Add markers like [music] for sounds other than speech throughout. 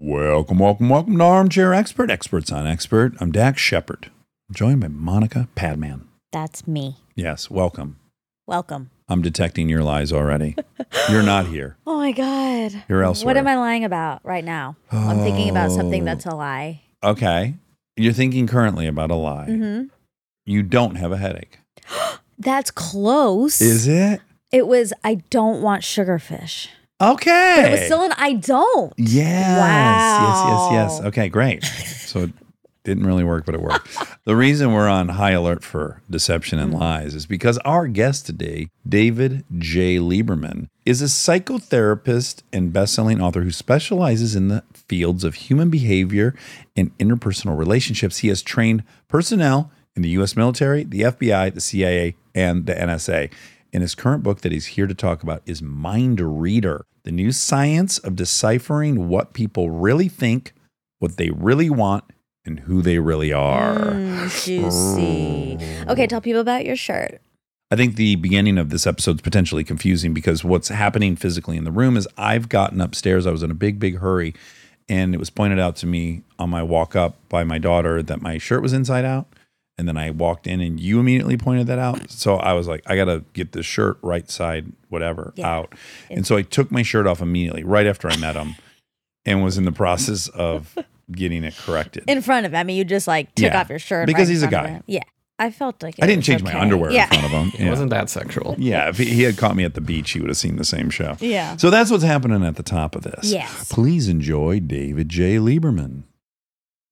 Welcome, welcome, welcome to Armchair Expert, Experts on Expert. I'm Dax Shepard, joined by Monica Padman. That's me. Yes, welcome. Welcome. I'm detecting your lies already. You're not here. [laughs] Oh my God. You're elsewhere. What am I lying about right now? I'm thinking about something Oh. that's a lie. Okay. You're thinking currently about a lie. hmm You don't have a headache. [gasps] That's close. Is it? it was, I don't want sugarfish. Okay. But it was still an I don't. Yes. Wow. yes, yes, yes. Okay, great. So it didn't really work, but it worked. the reason we're on high alert for deception and mm. lies is because our guest today, David J. Lieberman, is a psychotherapist and best-selling author who specializes in the fields of human behavior and interpersonal relationships. He has trained personnel in the US military, the FBI, the CIA, and the NSA. And his current book that he's here to talk about is Mind Reader The New Science of Deciphering What People Really Think, What They Really Want, and Who They Really Are. Mm, juicy. Okay, tell people about your shirt. I think the beginning of this episode is potentially confusing because what's happening physically in the room is I've gotten upstairs. I was in a big, big hurry. And it was pointed out to me on my walk up by my daughter that my shirt was inside out. And then I walked in and you immediately pointed that out. So I was like, I got to get this shirt right side, whatever, Yeah. out. And so I took my shirt off immediately, right after I met him, and was in the process of [laughs] getting it corrected. In front of him. I mean, you just like took Yeah, off your shirt. because right he's a guy. Yeah. I felt like I didn't was change my underwear Yeah. in front of him. [laughs] It wasn't that sexual. Yeah, if he, he had caught me at the beach, he would have seen the same show. Yeah. So that's what's happening at the top of this. Yes. Please enjoy David J. Lieberman.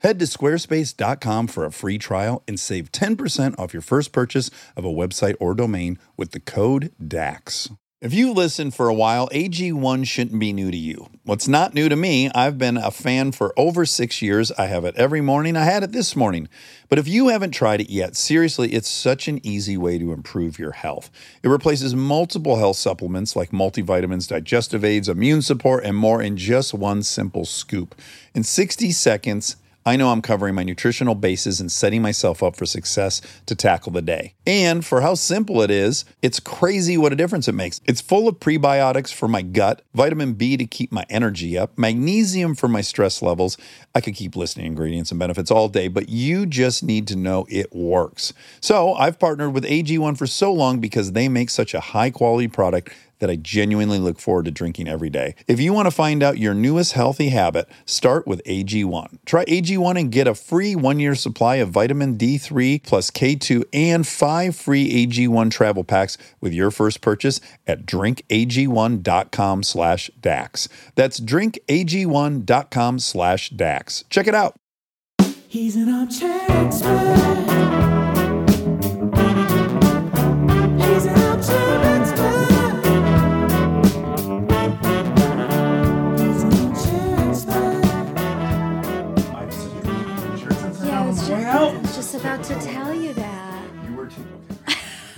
Head to squarespace.com for a free trial and save 10% off your first purchase of a website or domain with the code DAX. If you listen for a while, AG1 shouldn't be new to you. What's not new to me, I've been a fan for over six years. I have it every morning. I had it this morning. But if you haven't tried it yet, seriously, it's such an easy way to improve your health. It replaces multiple health supplements like multivitamins, digestive aids, immune support, and more in just one simple scoop. In 60 seconds, I know I'm covering my nutritional bases and setting myself up for success to tackle the day. And for how simple it is, it's crazy what a difference it makes. It's full of prebiotics for my gut, vitamin B to keep my energy up, magnesium for my stress levels. I could keep listing ingredients and benefits all day, but you just need to know it works. So I've partnered with AG1 for so long because they make such a high quality product that I genuinely look forward to drinking every day. If you want to find out your newest healthy habit, start with AG1. Try AG1 and get a free one year supply of vitamin D3 plus K2 and five free AG1 travel packs with your first purchase at drinkag1.com slash DAX. That's drinkag1.com slash DAX. Check it out. He's an armchair expert. About to tell you that. You were too. [laughs]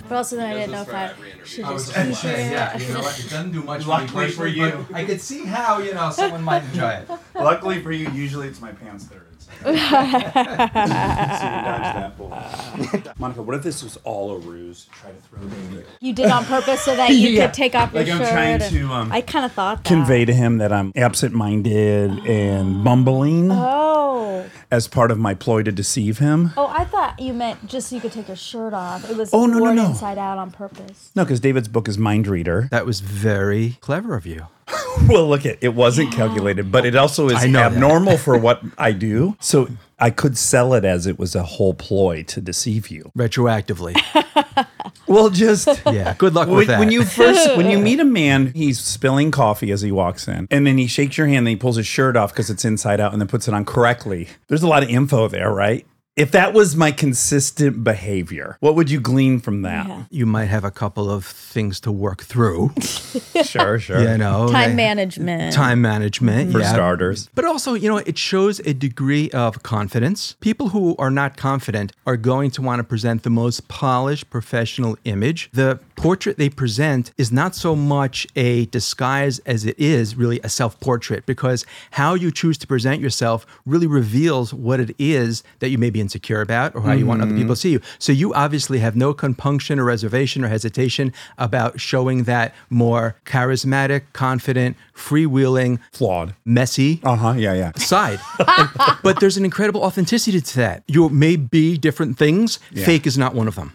But also then I didn't know if I should just keep it. yeah, you know, it [laughs] doesn't do much Luckily for me personally, but I could see how, you know, someone might enjoy it. [laughs] Luckily for you, usually it's my pants that are inside. So you dodged that bullet. Monica, what if this was all a ruse try to throw David? You did on purpose so that [laughs] you Yeah. could take off your Like I'm shirt. trying to um, I kind of thought that. convey to him that I'm absent-minded and bumbling Oh. as part of my ploy to deceive him. Oh, I thought you meant just so you could take your shirt off. It was Oh, no, no, worn no. inside out on purpose. No, because David's book is Mind Reader. That was very clever of you. [laughs] [laughs] well, look it, it wasn't calculated, but it also is I know that. abnormal for what [laughs] I do. So I could sell it as it was a whole ploy to deceive you. Retroactively. [laughs] Well, just Yeah. Good luck when, with that. when you first when you meet a man, he's spilling coffee as he walks in, and then he shakes your hand, and he pulls his shirt off because it's inside out, and then puts it on correctly. There's a lot of info there, right? If that was my consistent behavior, what would you glean from that? Yeah. You might have a couple of things to work through. [laughs] Sure, sure. You know, Time they- management. time management For yeah. starters. But also, you know, it shows a degree of confidence. People who are not confident are going to want to present the most polished professional image. The portrait they present is not so much a disguise as it is really a self portrait because how you choose to present yourself really reveals what it is that you may be insecure about or how you want other people to see you. So you obviously have no compunction or reservation or hesitation about showing that more charismatic, confident, freewheeling, Flawed. messy Uh huh. Yeah, yeah. side. [laughs] And- but there's an incredible authenticity to that. You may be different things. Fake is not one of them.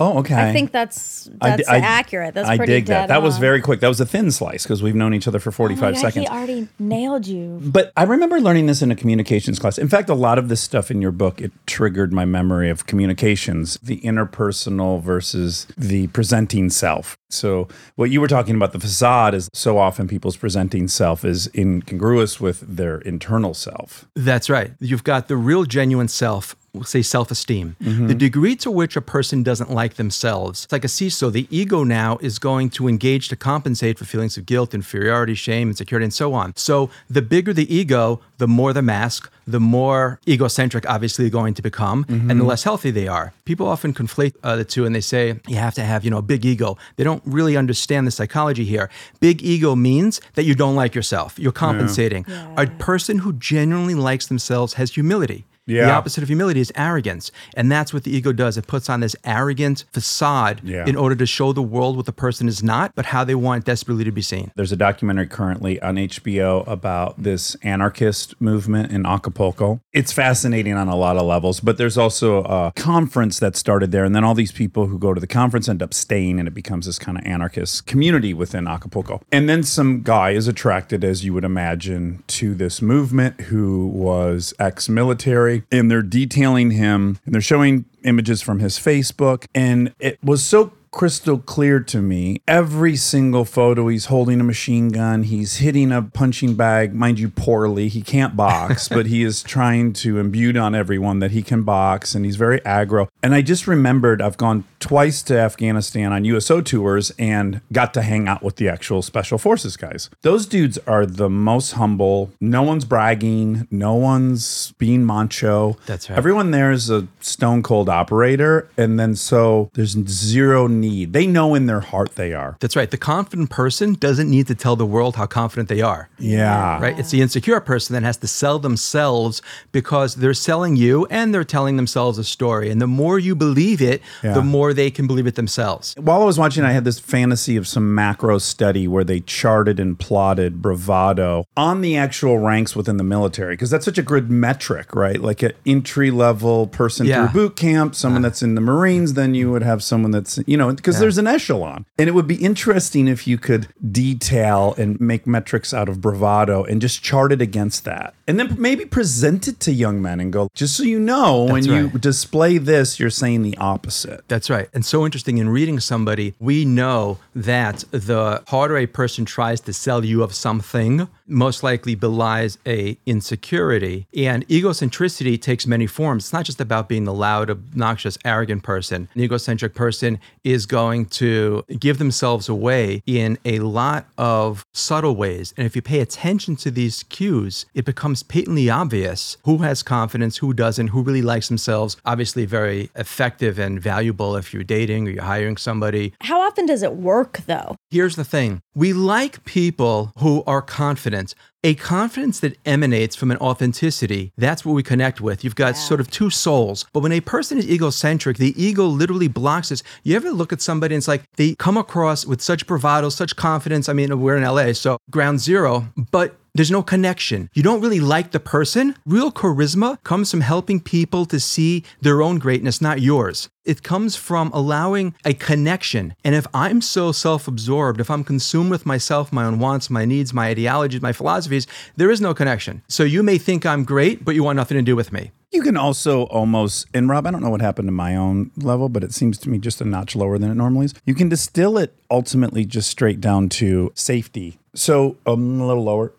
Oh, okay. I think that's that's di- I- accurate. That's I pretty dig that. dead That was very quick. That was a thin slice because we've known each other for Oh my 45 seconds. He already nailed you. But I remember learning this in a communications class. In fact, a lot of this stuff in your book it triggered my memory of communications, the interpersonal versus the presenting self. So what you were talking about the facade is so often people's presenting self is incongruous with their internal self. That's right. You've got the real genuine self, we'll say self esteem. The degree to which a person doesn't like themselves, it's like a seesaw. The ego now is going to engage to compensate for feelings of guilt, inferiority, shame, insecurity, and so on. So the bigger the ego, the more the mask, the more egocentric, obviously, they're going to become, and the less healthy they are. People often conflate uh, the two and they say you have to have, you know, a big ego. They don't really understand the psychology here. Big ego means that you don't like yourself. You're compensating. A person who genuinely likes themselves has humility. The opposite of humility is arrogance. And that's what the ego does. It puts on this arrogant facade Yeah. in order to show the world what the person is not, but how they want desperately to be seen. There's a documentary currently on HBO about this anarchist movement in Acapulco. It's fascinating on a lot of levels, but there's also a conference that started there. And then all these people who go to the conference end up staying, and it becomes this kind of anarchist community within Acapulco. And then some guy is attracted, as you would imagine, to this movement who was ex military. And they're detailing him and they're showing images from his Facebook. And it was so crystal clear to me. Every single photo, he's holding a machine gun, he's hitting a punching bag, mind you, poorly. He can't box, [laughs] but he is trying to imbue on everyone that he can box, and he's very aggro. And I just remembered I've gone twice to Afghanistan on USO tours and got to hang out with the actual special forces guys. Those dudes are the most humble. No one's bragging, no one's being macho. That's right. Everyone there is a stone cold operator, and then so there's zero need. They know in their heart they are. That's right. The confident person doesn't need to tell the world how confident they are. Yeah. Right? It's the insecure person that has to sell themselves because they're selling you and they're telling themselves a story. And the more you believe it, Yeah. the more they can believe it themselves. While I was watching, I had this fantasy of some macro study where they charted and plotted bravado on the actual ranks within the military, because that's such a good metric, right? Like an entry level person Yeah. through boot camp, someone that's in the Marines, then you would have someone that's, you know, because there's an echelon. And it would be interesting if you could detail and make metrics out of bravado and just chart it against that. And then maybe present it to young men and go, just so you know, when That's you display this, you're saying the opposite. That's right. And so interesting in reading somebody, we know that the harder a person tries to sell you of something, most likely belies a insecurity. And egocentricity takes many forms. It's not just about being the loud, obnoxious, arrogant person. An egocentric person is going to give themselves away in a lot of subtle ways. And if you pay attention to these cues, it becomes patently obvious who has confidence, who doesn't, who really likes themselves. Obviously, very effective and valuable if you're dating or you're hiring somebody. How often does it work though? Here's the thing we like people who are confident evidence a confidence that emanates from an authenticity, that's what we connect with. You've got sort of two souls. But when a person is egocentric, the ego literally blocks this. You ever look at somebody and it's like they come across with such bravado, such confidence. I mean, we're in LA, so ground zero, but there's no connection. You don't really like the person. Real charisma comes from helping people to see their own greatness, not yours. It comes from allowing a connection. And if I'm so self absorbed, if I'm consumed with myself, my own wants, my needs, my ideologies, my philosophies, there is no connection. So you may think I'm great, but you want nothing to do with me. You can also almost, and Rob, I don't know what happened to my own level, but it seems to me just a notch lower than it normally is. You can distill it ultimately just straight down to safety. So um, a little lower.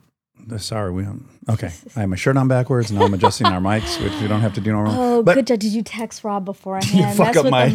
sorry, we don't. Okay, I have my shirt on backwards. Now I'm adjusting our mics, which we don't have to do normally. Oh, But good job. Did you text Rob beforehand? [laughs] you fuck Mess up with my. the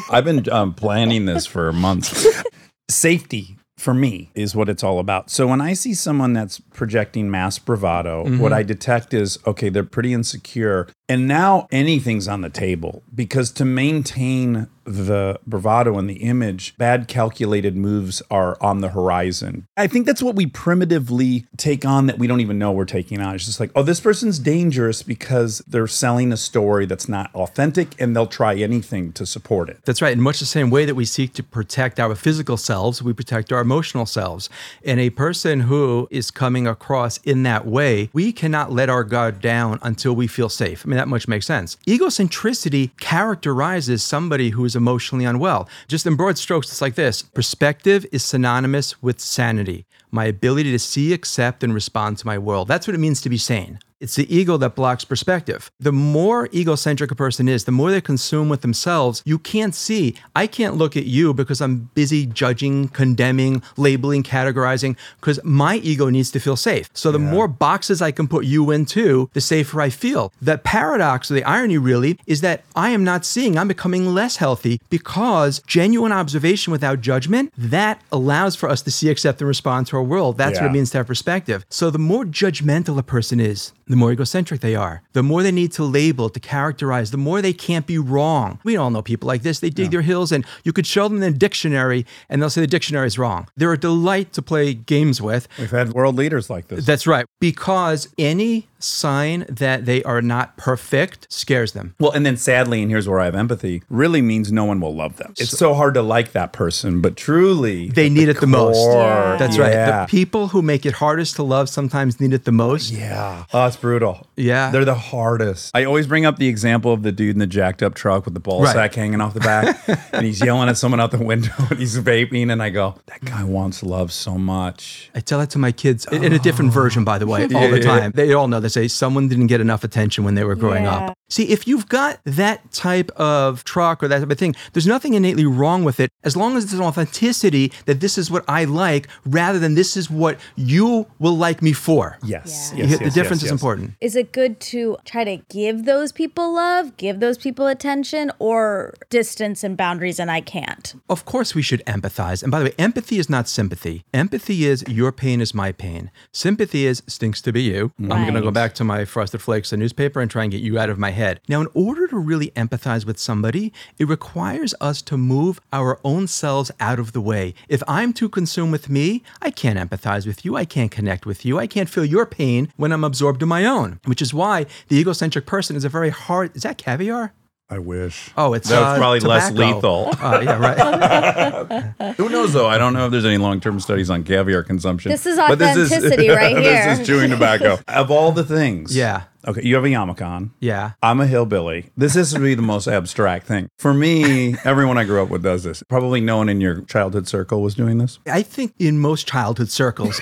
mic. [laughs] I've been um, planning this for months. [laughs] Safety for me is what it's all about. So when I see someone that's projecting mass bravado, mm-hmm. what I detect is okay, they're pretty insecure. And now anything's on the table because to maintain the bravado and the image, bad calculated moves are on the horizon. I think that's what we primitively take on that we don't even know we're taking on. It's just like, oh, this person's dangerous because they're selling a story that's not authentic and they'll try anything to support it. That's right. In much the same way that we seek to protect our physical selves, we protect our emotional selves. And a person who is coming across in that way, we cannot let our guard down until we feel safe. I mean, that much makes sense. Egocentricity characterizes somebody who is emotionally unwell. Just in broad strokes, it's like this perspective is synonymous with sanity, my ability to see, accept, and respond to my world. That's what it means to be sane. It's the ego that blocks perspective. The more egocentric a person is, the more they consume with themselves, you can't see. I can't look at you because I'm busy judging, condemning, labeling, categorizing, because my ego needs to feel safe. So the more boxes I can put you into, the safer I feel. The paradox or the irony really is that I am not seeing, I'm becoming less healthy because genuine observation without judgment, that allows for us to see, accept, and respond to our world. That's what it means to have perspective. So the more judgmental a person is, the more egocentric they are. The more they need to label, to characterize, the more they can't be wrong. We all know people like this. They dig their heels and you could show them the dictionary and they'll say the dictionary is wrong. They're a delight to play games with. We've had world leaders like this. That's right. Because any sign that they are not perfect scares them. well, and then sadly, and here's where I have empathy, really means no one will love them. It's so hard to like that person, but truly, They at need it the most. core, That's yeah. right. The people who make it hardest to love sometimes need it the most. Yeah. Oh, it's brutal. Yeah. They're the hardest. I always bring up the example of the dude in the jacked up truck with the ball Right. sack hanging off the back. [laughs] and he's yelling at someone out the window [laughs] and he's vaping. And I go, that guy wants love so much. I tell that to my kids in in a oh. different version, by the way, [laughs] all the Oh. Yeah. time. They all know they say someone didn't get enough attention when they were growing Yeah. up. See, if you've got that type of truck or that type of thing, there's nothing innately wrong with it as long as there's an authenticity that this is what I like rather than this is what you will like me for. Yes. Yeah. yes, the yes, difference yes, is important. Is it good to try to give those people love, give those people attention, or distance and boundaries and I can't? Of course, we should empathize. And by the way, empathy is not sympathy. Empathy is your pain is my pain. Sympathy is stinks to be you. I'm going to go Right. Back to my Frosted Flakes, the newspaper, and try and get you out of my head. Now, in order to really empathize with somebody, it requires us to move our own selves out of the way. If I'm too consumed with me, I can't empathize with you. I can't connect with you. I can't feel your pain when I'm absorbed in my own, which is why the egocentric person is a very hard. Is that caviar? I wish. Oh, it's That was uh, probably less lethal. [laughs] Uh, yeah, right. [laughs] Who knows though? I don't know if there's any long-term studies on caviar consumption. This is But authenticity right here. [laughs] This is chewing tobacco. of all the things. Yeah. Okay, you have a yarmulke on. Yeah. I'm a hillbilly. This is to be the most abstract thing. For me, everyone I grew up with does this. Probably no one in your childhood circle was doing this. I think in most childhood circles,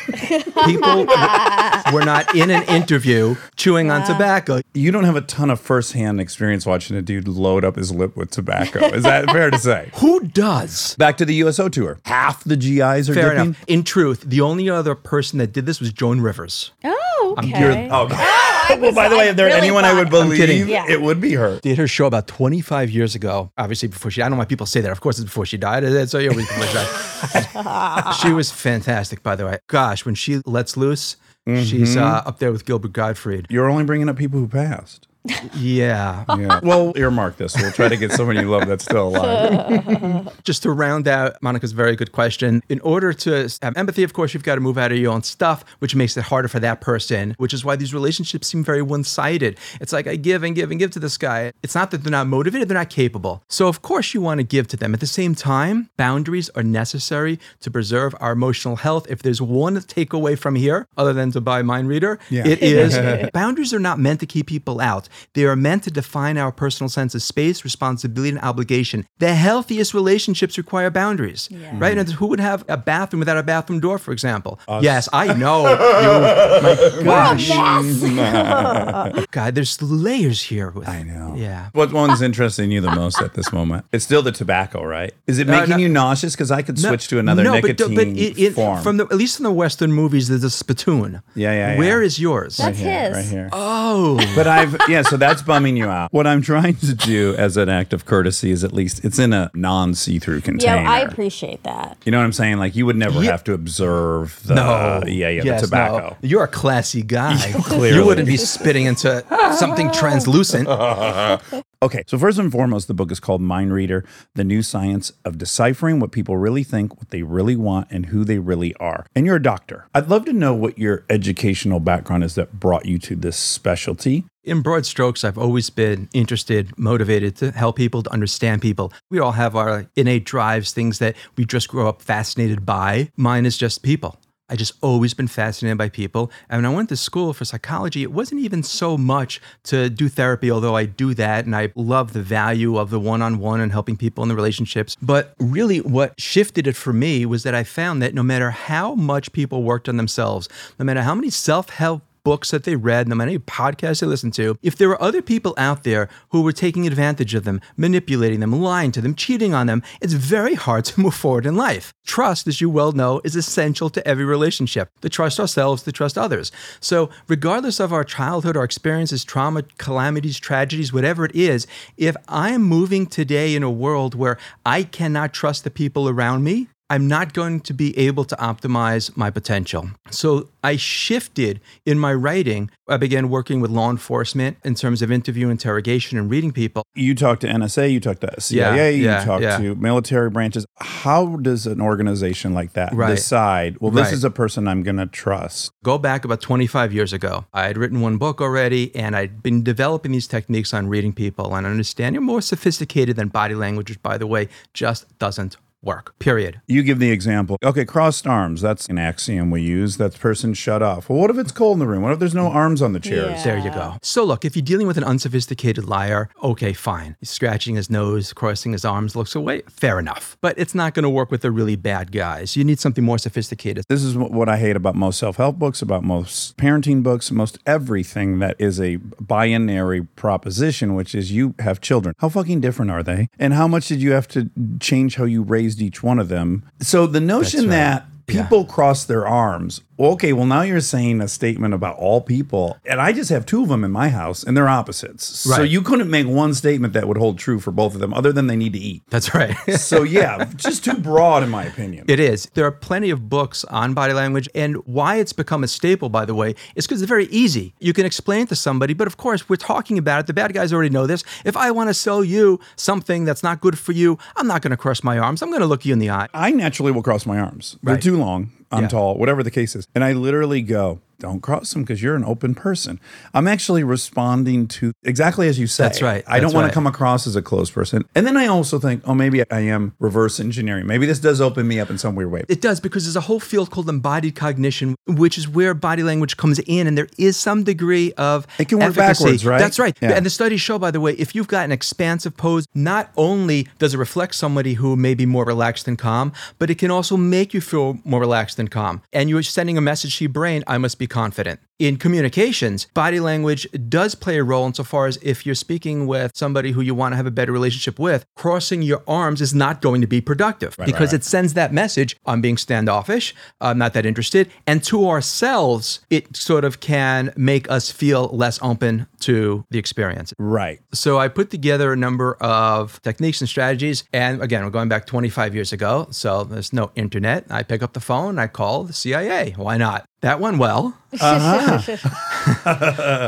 people [laughs] were not in an interview chewing on tobacco. You don't have a ton of firsthand experience watching a dude load up his lip with tobacco. Is that fair to say? [laughs] Who does? Back to the USO tour. Half the GIs are Fair dipping. enough. In truth, the only other person that did this was Joan Rivers. Oh, okay. dear- Oh, I ah, well, by the way, if there really anyone I would thought- believe, kidding. Yeah. it would be her. Did her show about 25 years ago. Obviously, before she, I don't know why people say that. Of course, it's before she died. It's always before she died. she was fantastic, by the way. Gosh, when she lets loose, she's uh, up there with Gilbert Gottfried. You're only bringing up people who passed. Yeah. Yeah. well, earmark this. We'll try to get someone you love that's still alive. [laughs] just to round out Monica's very good question, in order to have empathy, of course, you've got to move out of your own stuff, which makes it harder for that person, which is why these relationships seem very one sided. It's like I give and give and give to this guy. It's not that they're not motivated, they're not capable. So, of course, you want to give to them. At the same time, boundaries are necessary to preserve our emotional health. If there's one takeaway from here, other than to buy Mind Reader, Yeah. it is [laughs] boundaries are not meant to keep people out. They are meant to define our personal sense of space, responsibility, and obligation. The healthiest relationships require boundaries, right? And who would have a bathroom without a bathroom door, for example? Yes, I know. [laughs] you, my gosh. [laughs] God, there's layers here. With, I know. Yeah. What one's interesting you the most at this moment? It's still the tobacco, right? Is it Uh, making no- you nauseous? Because I could switch to another no, nicotine but, but it, it, form. from the at least in the Western movies, there's a spittoon. Yeah, yeah, yeah. Where is yours? That's here, his. right here. oh, But I've yeah, so that's bumming you out. What I'm trying to do as an act of courtesy is at least it's in a non-see-through container. Yeah. I appreciate that. you know what I'm saying? Like you would never Yeah. have to observe the no. yeah, yeah, Yes, the tobacco. no. You're a classy guy. [laughs] Clearly. You wouldn't be spitting into something translucent. [laughs] Okay, so first and foremost, the book is called Mind Reader The New Science of Deciphering What People Really Think, What They Really Want, and Who They Really Are. And you're a doctor. I'd love to know what your educational background is that brought you to this specialty. In broad strokes, I've always been interested, motivated to help people, to understand people. We all have our innate drives, things that we just grow up fascinated by. Mine is just people. I just always been fascinated by people. And when I went to school for psychology, it wasn't even so much to do therapy, although I do that and I love the value of the one on one and helping people in the relationships. But really, what shifted it for me was that I found that no matter how much people worked on themselves, no matter how many self help books that they read, no matter any podcasts they listened to, if there were other people out there who were taking advantage of them, manipulating them, lying to them, cheating on them, it's very hard to [laughs] move forward in life. Trust, as you well know, is essential to every relationship to trust ourselves, to trust others. So, regardless of our childhood, our experiences, trauma, calamities, tragedies, whatever it is, if I am moving today in a world where I cannot trust the people around me, I'm not going to be able to optimize my potential. So I shifted in my writing. I began working with law enforcement in terms of interview, interrogation, and reading people. You talk to NSA, you talk to CIA, yeah, you talk yeah. to military branches. How does an organization like that Right. decide, well, this Right. is a person I'm going to trust? Go back about 25 years ago. I had written one book already, and I'd been developing these techniques on reading people and understanding more sophisticated than body language, which, by the way, just doesn't work. Period. You give the example. Okay, crossed arms. That's an axiom we use. That person shut off. Well, what if it's cold in the room? What if there's no arms on the chairs? Yeah. There you go. So, look, if you're dealing with an unsophisticated liar, okay, fine. He's scratching his nose, crossing his arms, looks away, fair enough. But it's not going to work with the really bad guys. You need something more sophisticated. This is what I hate about most self help books, about most parenting books, most everything that is a binary proposition, which is you have children. How fucking different are they? And how much did you have to change how you raised each one of them? So the notion right. that people cross their arms. Okay, well, now you're saying a statement about all people. And I just have two of them in my house, and they're opposites. So you couldn't make one statement that would hold true for both of them, other than they need to eat. That's right. [laughs] So yeah, just too broad, in my opinion. It is. There are plenty of books on body language, and why it's become a staple, by the way, is because it's very easy. You can explain it to somebody, but of course, we're talking about it. The bad guys already know this. If I want to sell you something that's not good for you, I'm not going to cross my arms. I'm going to look you in the eye. I naturally will cross my arms. They're Right. too long. I'm Yeah. tall, whatever the case is. And I literally go, don't cross them because you're an open person. I'm actually responding to exactly as you say. That's right. I don't want right. to come across as a closed person. And then I also think, oh, maybe I am reverse engineering. Maybe this does open me up in some weird way. It does because there's a whole field called embodied cognition, which is where body language comes in, and there is some degree of It can work efficacy. backwards, right? That's right. Yeah. And the studies show, by the way, if you've got an expansive pose, not only does it reflect somebody who may be more relaxed and calm, but it can also make you feel more relaxed and calm. And you're sending a message to your brain: I must be confident. In communications, body language does play a role insofar as if you're speaking with somebody who you want to have a better relationship with, crossing your arms is not going to be productive because it sends that message I'm being standoffish, I'm not that interested. And to ourselves, it sort of can make us feel less open to the experience. Right. So I put together a number of techniques and strategies. And again, we're going back 25 years ago. So there's no internet. I pick up the phone, I call the CIA. Why not? That went well. Uh-huh.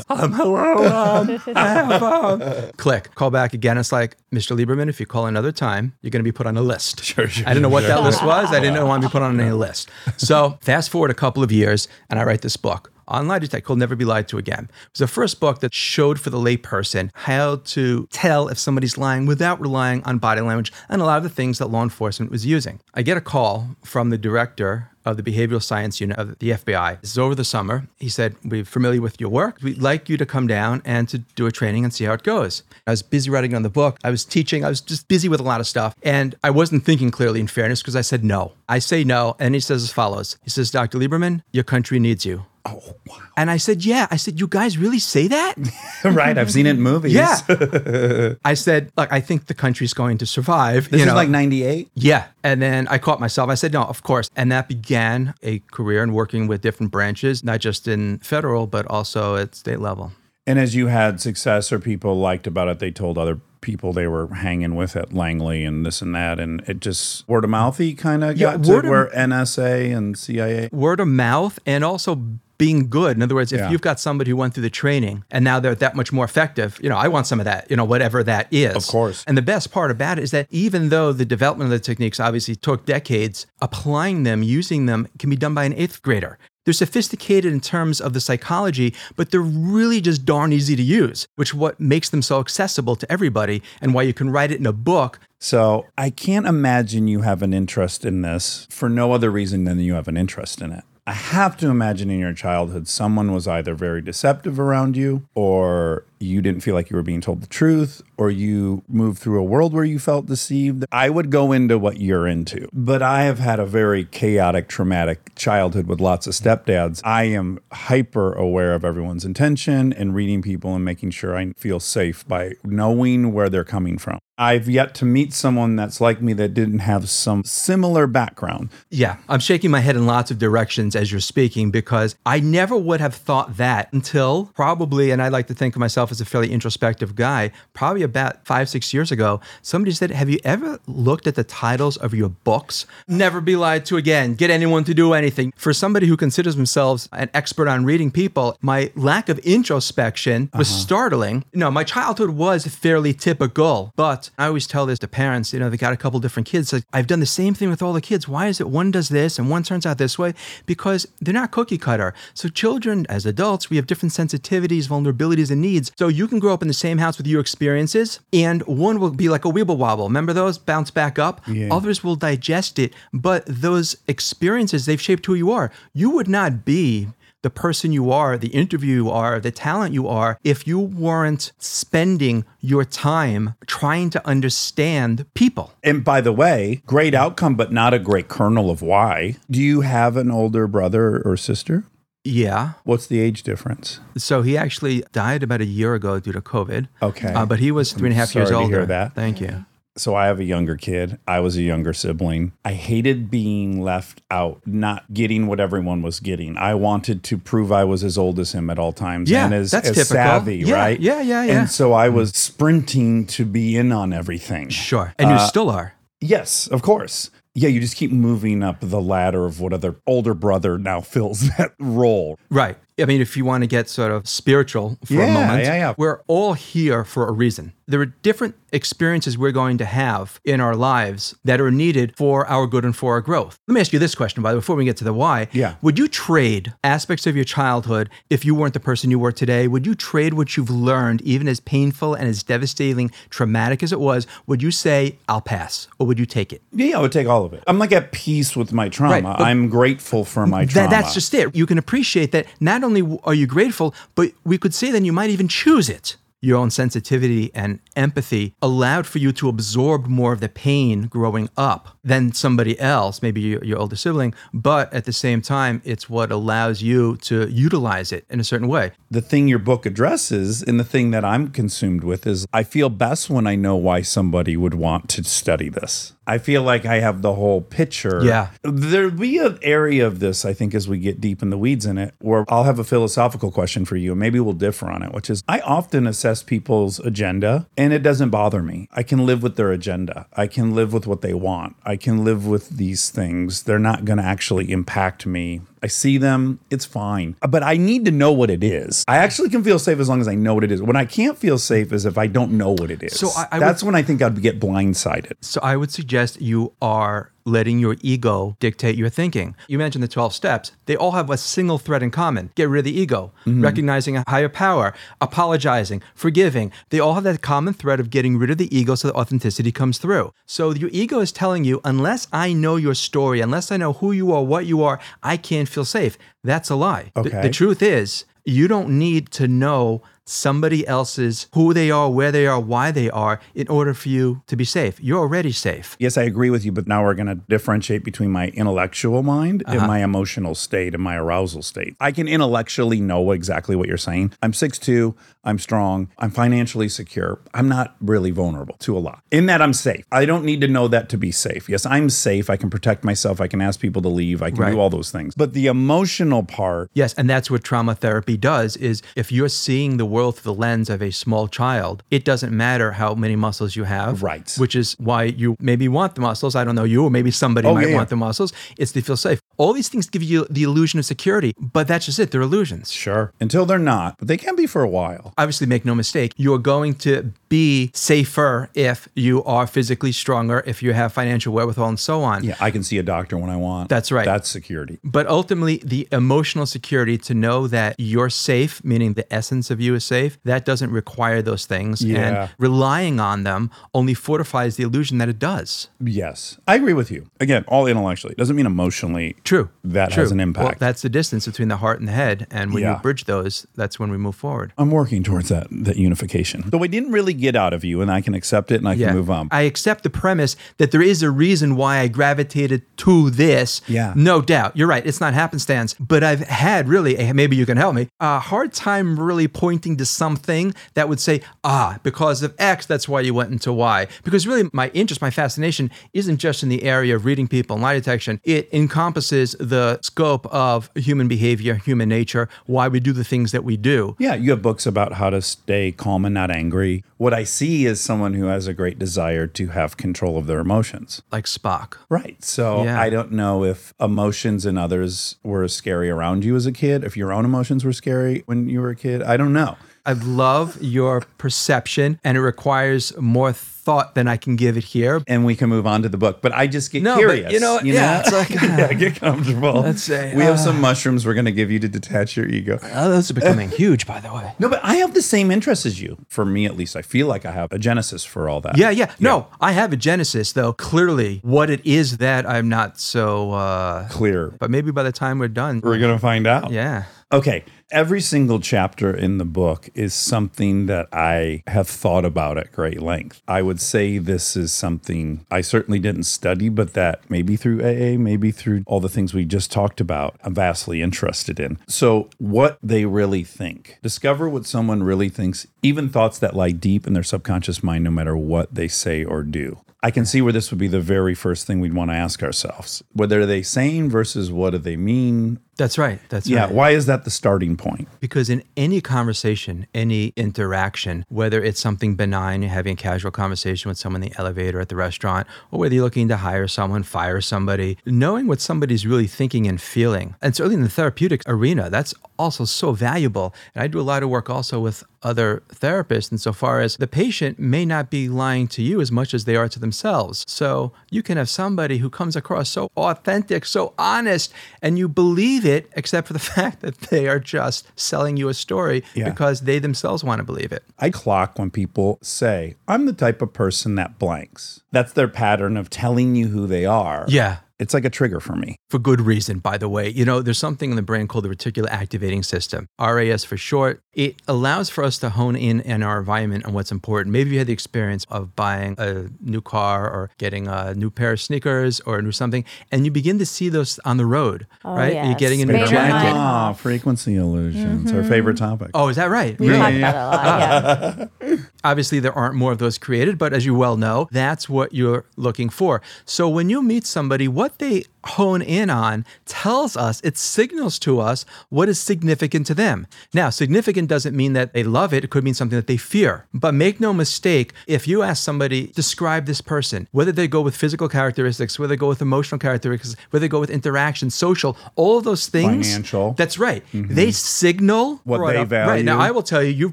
Um, hello. Um, I have, um, Click. Call back again. It's like, Mr. Lieberman, if you call another time, you're going to be put on a list. [laughs] Sure, sure, I didn't know what sure. that list was. I didn't know I want to be put on any list. So fast forward a couple of years, and I write this book on lie detector called Never Be Lied to Again. It was the first book that showed for the layperson how to tell if somebody's lying without relying on body language and a lot of the things that law enforcement was using. I get a call from the director of the behavioral science unit of the FBI. This is over the summer. He said, We're familiar with your work. We'd like you to come down and to do a training and see how it goes. I was busy writing on the book. I was teaching. I was just busy with a lot of stuff. And I wasn't thinking clearly in fairness because I said no. I say no. And he says as follows He says, Dr. Lieberman, your country needs you. Oh, wow. And I said, Yeah. I said, You guys really say that? [laughs] right. I've seen it in movies. yeah. [laughs] I said, Look, I think the country's going to survive. This you is know. like 98. Yeah. And then I caught myself. I said, no, of course. And that began a career in working with different branches, not just in federal, but also at state level. And as you had success or people liked about it, they told other people they were hanging with at Langley and this and that. And it just word of mouthy kind of Yeah, got to of- where NSA and CIA. Word of mouth and also being good. In other words, if Yeah. you've got somebody who went through the training and now they're that much more effective, you know, I want some of that, you know, whatever that is. Of course. And the best part about it is that even though the development of the techniques obviously took decades, applying them, using them can be done by an eighth grader. They're sophisticated in terms of the psychology, but they're really just darn easy to use, which what makes them so accessible to everybody and why you can write it in a book. So I can't imagine you have an interest in this for no other reason than you have an interest in it. I have to imagine in your childhood, someone was either very deceptive around you, or you didn't feel like you were being told the truth, or you moved through a world where you felt deceived. I would go into what you're into, but I have had a very chaotic, traumatic childhood with lots of stepdads. I am hyper aware of everyone's intention and reading people and making sure I feel safe by knowing where they're coming from. I've yet to meet someone that's like me that didn't have some similar background. Yeah, I'm shaking my head in lots of directions as you're speaking because I never would have thought that until probably, and I like to think of myself as a fairly introspective guy, probably about five, six years ago, somebody said, Have you ever looked at the titles of your books? Never be lied to again, get anyone to do anything. For somebody who considers themselves an expert on reading people, my lack of introspection was uh-huh. startling. No, my childhood was fairly typical, but I always tell this to parents, you know, they got a couple different kids. Like, I've done the same thing with all the kids. Why is it one does this and one turns out this way? Because they're not cookie cutter. So, children, as adults, we have different sensitivities, vulnerabilities, and needs. So, you can grow up in the same house with your experiences, and one will be like a weeble wobble. Remember those? Bounce back up. Others will digest it, but those experiences, they've shaped who you are. You would not be the person you are, the interview you are, the talent you are, if you weren't spending your time trying to understand people. And by the way, great outcome, but not a great kernel of why. Do you have an older brother or sister? Yeah. What's the age difference? So he actually died about a year ago due to COVID. Okay. Uh, but he was three and a half years older. hear that. Thank you. So I have a younger kid. I was a younger sibling. I hated being left out, not getting what everyone was getting. I wanted to prove I was as old as him at all times Yeah, and as, that's as typical. savvy, Yeah, right? yeah, yeah, yeah. And so I was sprinting to be in on everything. Sure. And you Uh, still are. Yes, of course. Yeah, you just keep moving up the ladder of what other older brother now fills [laughs] that role. Right. I mean, if you want to get sort of spiritual for Yeah, a moment, yeah, yeah. we're all here for a reason. There are different experiences we're going to have in our lives that are needed for our good and for our growth. Let me ask you this question, by the way, before we get to the why. Yeah. Would you trade aspects of your childhood if you weren't the person you were today? Would you trade what you've learned, even as painful and as devastating, traumatic as it was? Would you say, I'll pass, or would you take it? Yeah, I would take all of it. I'm like at peace with my trauma. Right, I'm grateful for my trauma. that's just it. You can appreciate that not only are you grateful, but we could say then you might even choose it. Your own sensitivity and empathy allowed for you to absorb more of the pain growing up than somebody else, maybe your, your older sibling, but at the same time, it's what allows you to utilize it in a certain way. the thing your book addresses and the thing that I'm consumed with is I feel best when I know why somebody would want to study this. I feel like I have the whole picture. Yeah. There'll be an area of this, I think, as we get deep in the weeds in it, where I'll have a philosophical question for you, and maybe we'll differ on it, which is I often assess people's agenda and it doesn't bother me. I can live with their agenda. I can live with what they want. I can live with these things. They're not going to actually impact me I see them, it's fine. Uh, but I need to know what it is. I actually can feel safe as long as I know what it is. When I can't feel safe is if I don't know what it is. So I- I That's when I think I'd get blindsided. So I would suggest you are letting your ego dictate your thinking. You mentioned the 12 steps. They all have a single thread in common. Get rid of the ego, mm-hmm. recognizing a higher power, apologizing, forgiving. They all have that common thread of getting rid of the ego so that authenticity comes through. So your ego is telling you, unless I know your story, unless I know who you are, what you are, I can't feel safe. That's a lie. The- the truth is, you don't need to know somebody else's who they are, where they are, why they are in order for you to be safe. You're already safe. Yes, I agree with you, but now we're going to differentiate between my intellectual mind Uh-huh. and my emotional state and my arousal state. I can intellectually know exactly what you're saying. I'm 6'2, I'm strong, I'm financially secure. I'm not really vulnerable to a lot. In that, I'm safe. I don't need to know that to be safe. Yes, I'm safe. I can protect myself. I can ask people to leave. I can Right. do all those things. But the emotional part, Yes, and that's what trauma therapy does is if you're seeing the world through the lens of a small child, it doesn't matter how many muscles you have. Right. Which is why you maybe want the muscles. I don't know you, or maybe somebody Oh, might yeah, want yeah. the muscles. It's to feel safe. All these things give you the illusion of security, but that's just it. They're illusions. sure, until they're not, but they can be for a while. Obviously, make no mistake, you're going to be safer if you are physically stronger, if you have financial wherewithal, and so on. Yeah, I can see a doctor when I want. That's right. That's security. But ultimately, the emotional security to know that you're safe, meaning the essence of you is safe, that doesn't require those things. Yeah. And relying on them only fortifies the illusion that it does. Yes, I agree with you. Again, all intellectually doesn't mean emotionally. True. That True. has an impact. Well, that's the distance between the heart and the head. And when Yeah. you bridge those, that's when we move forward. I'm working towards that that unification. Though I didn't really get out of you, and I can accept it and I can move on. I accept the premise that there is a reason why I gravitated to this. Yeah. No doubt. You're right. It's not happenstance. But I've had really, a- maybe you can help me, a hard time really pointing to something that would say, ah, because of X, that's why you went into Y. Because really, my interest, my fascination isn't just in the area of reading people and lie detection, it encompasses the scope of human behavior, human nature, why we do the things that we do. yeah, you have books about how to stay calm and not angry. What I see is someone who has a great desire to have control of their emotions. Like Spock. Right. So Yeah. I don't know if emotions in others were scary around you as a kid, if your own emotions were scary when you were a kid. I don't know. I love your perception, and it requires more thought than I can give it here. And we can move on to the book. But I just get No, but, curious. you know, yeah, it's like- [laughs] yeah, get comfortable. Let's say, we have uh, some mushrooms we're going to give you to detach your ego. Oh, those are becoming [laughs] huge, by the way. No, but I have the same interests as you. For me, at least, I feel like I have a genesis for all that. Yeah, yeah. No, I have a genesis, though. Clearly, what it is that I'm not so. uh Clear. But maybe by the time we're done, We're going to find out. yeah. Okay. Every single chapter in the book is something that I have thought about at great length. I would say this is something I certainly didn't study, but that maybe through AA, maybe through all the things we just talked about, I'm vastly interested in. So, what they really think. Discover what someone really thinks, even thoughts that lie deep in their subconscious mind, no matter what they say or do. I can see where this would be the very first thing we'd want to ask ourselves. What are they saying versus what do they mean? That's right. That's Yeah, right. Yeah. Why is that the starting point? Because in any conversation, any interaction, whether it's something benign, you're having a casual conversation with someone in the elevator at the restaurant, or whether you're looking to hire someone, fire somebody, knowing what somebody's really thinking and feeling, and certainly in the therapeutic arena, that's also so valuable. And I do a lot of work also with other therapists insofar as the patient may not be lying to you as much as they are to themselves. So you can have somebody who comes across so authentic, so honest, and you believe it, except for the [laughs] fact that they are just selling you a story Yeah. because they themselves want to believe it. I clock when people say, I'm the type of person that blanks. That's their pattern of telling you who they are. Yeah. It's like a trigger for me. For good reason, by the way. You know, there's something in the brain called the reticular activating system, RAS for short. It allows for us to hone in in our environment on what's important. Maybe you had the experience of buying a new car or getting a new pair of sneakers or a new something, and you begin to see those on the road, Oh, right? You're getting a new jacket. line. Ah, frequency illusions, our favorite topic. Oh, is that right? We Really? talk about it a lot. Yeah. [laughs] Obviously, there aren't more of those created, but as you well know, that's what you're looking for. So when you meet somebody, what they hone in on tells us, it signals to us what is significant to them. Now, significant doesn't mean that they love it, it could mean something that they fear. But make no mistake, if you ask somebody, describe this person, whether they go with physical characteristics, whether they go with emotional characteristics, whether they go with interaction, social, all of those things. Financial. That's right. Mm-hmm. They signal What they up- Right. Now. I will tell you, you've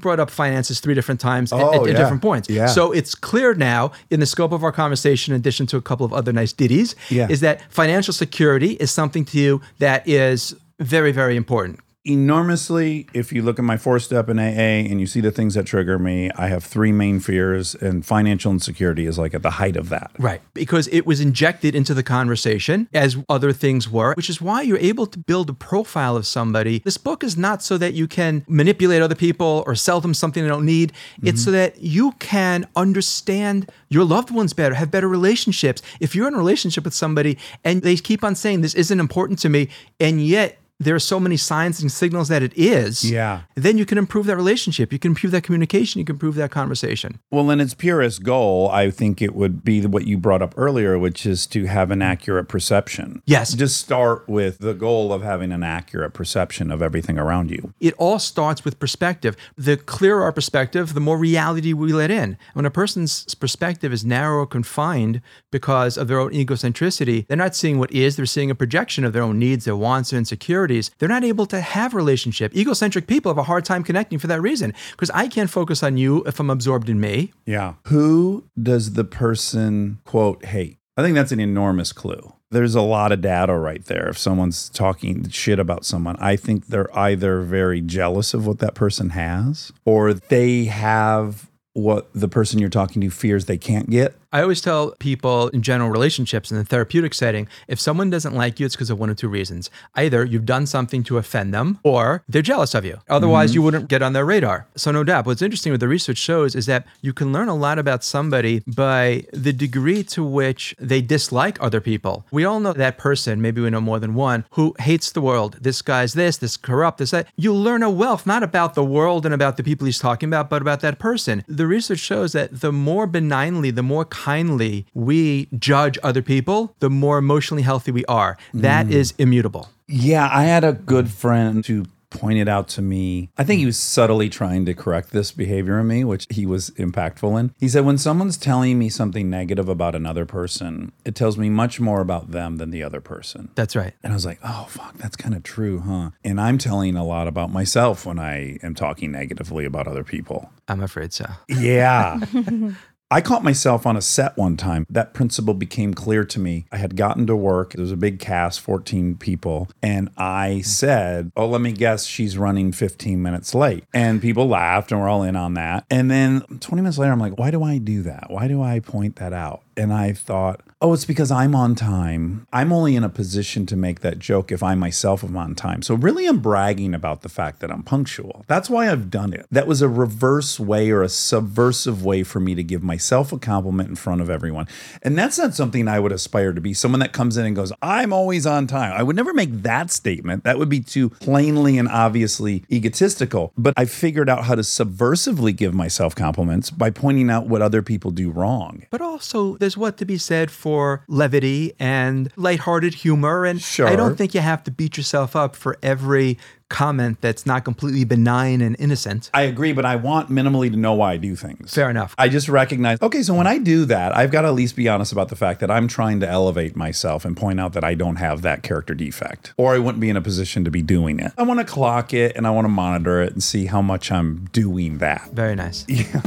brought up finances three different times at- Oh, at, at yeah. different points. Yeah. So it's clear now, in the scope of our conversation, in addition to a couple of other nice ditties, Yeah. is that financial security is something to you that is very, very important. Enormously if you look at my four step in AA and you see the things that trigger me, I have three main fears, and financial insecurity is like at the height of that. Right. Because it was injected into the conversation as other things were, which is why you're able to build a profile of somebody. This book is not so that you can manipulate other people or sell them something they don't need. It's mm-hmm. so that you can understand your loved ones better, have better relationships. If you're in a relationship with somebody and they keep on saying, This isn't important to me, and yet there are so many signs and signals that it is, Yeah. then you can improve that relationship. You can improve that communication. You can improve that conversation. Well, in its purest goal, I think it would be what you brought up earlier, which is to have an accurate perception. Yes. Just start with the goal of having an accurate perception of everything around you. it all starts with perspective. The clearer our perspective, the more reality we let in. When a person's perspective is narrow or confined because of their own egocentricity, they're not seeing what is, they're seeing a projection of their own needs, their wants, their insecurities. They're not able to have relationship. Egocentric people have a hard time connecting for that reason because I can't focus on you if I'm absorbed in me. Yeah. Who does the person, quote, hate? I think that's an enormous clue. There's a lot of data right there. If someone's talking shit about someone, I think they're either very jealous of what that person has or they have what the person you're talking to fears they can't get. I always tell people in general relationships in the therapeutic setting if someone doesn't like you, it's because of one of two reasons. Either you've done something to offend them or they're jealous of you. Otherwise, mm-hmm. you wouldn't get on their radar. So, no doubt. What's interesting, what the research shows, is that you can learn a lot about somebody by the degree to which they dislike other people. We all know that person, maybe we know more than one, who hates the world. This guy's this, this corrupt, this that. You learn a wealth, not about the world and about the people he's talking about, but about that person. The research shows that the more benignly, the more kindly we judge other people, the more emotionally healthy we are. That mm. is immutable. Yeah, I had a good friend who pointed out to me. I think he was subtly trying to correct this behavior in me, which he was impactful in. He said, When someone's telling me something negative about another person, it tells me much more about them than the other person. That's right. And I was like, oh, fuck, that's kind of true, huh? And I'm telling a lot about myself when I am talking negatively about other people. I'm afraid so. Yeah. [laughs] I caught myself on a set one time. That principle became clear to me. I had gotten to work. There was a big cast, 14 people. And I said, Oh, let me guess, she's running 15 minutes late. And people laughed and we're all in on that. And then 20 minutes later, I'm like, Why do I do that? Why do I point that out? And I thought, Oh, it's because I'm on time. I'm only in a position to make that joke if I myself am on time. So, really, I'm bragging about the fact that I'm punctual. That's why I've done it. That was a reverse way or a subversive way for me to give myself a compliment in front of everyone. And that's not something I would aspire to be. Someone that comes in and goes, I'm always on time. I would never make that statement. That would be too plainly and obviously egotistical. But I figured out how to subversively give myself compliments by pointing out what other people do wrong. But also, there's what to be said for levity and lighthearted humor. And Sure. I don't think you have to beat yourself up for every comment that's not completely benign and innocent. I agree, but I want minimally to know why I do things. Fair enough. I just recognize, okay, so when I do that, I've got to at least be honest about the fact that I'm trying to elevate myself and point out that I don't have that character defect, or I wouldn't be in a position to be doing it. I want to clock it and I want to monitor it and see how much I'm doing that. Very nice. [laughs] Yeah.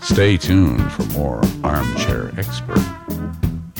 Stay tuned for more Armchair Expert,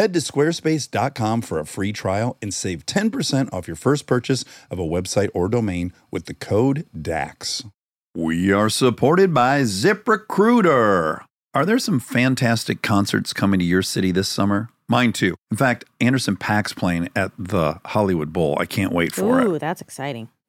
Head to squarespace.com for a free trial and save 10% off your first purchase of a website or domain with the code DAX. We are supported by ZipRecruiter. Are there some fantastic concerts coming to your city this summer? Mine too. In fact, Anderson .Paak's playing at the Hollywood Bowl. I can't wait for it. Ooh, that's exciting.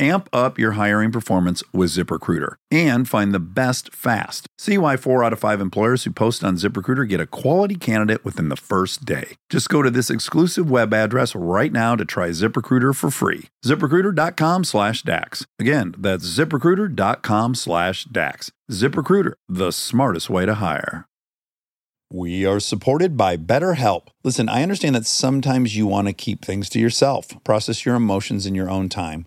Amp up your hiring performance with ZipRecruiter and find the best fast. See why four out of five employers who post on ZipRecruiter get a quality candidate within the first day. Just go to this exclusive web address right now to try ZipRecruiter for free. ZipRecruiter.com slash DAX. Again, that's ZipRecruiter.com slash DAX. ZipRecruiter, the smartest way to hire. We are supported by BetterHelp. Listen, I understand that sometimes you want to keep things to yourself, process your emotions in your own time.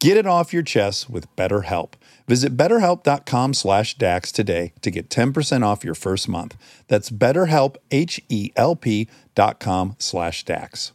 Get it off your chest with BetterHelp. Visit betterhelp.com slash DAX today to get 10% off your first month. That's betterhelp, H-E-L-P dot com slash DAX.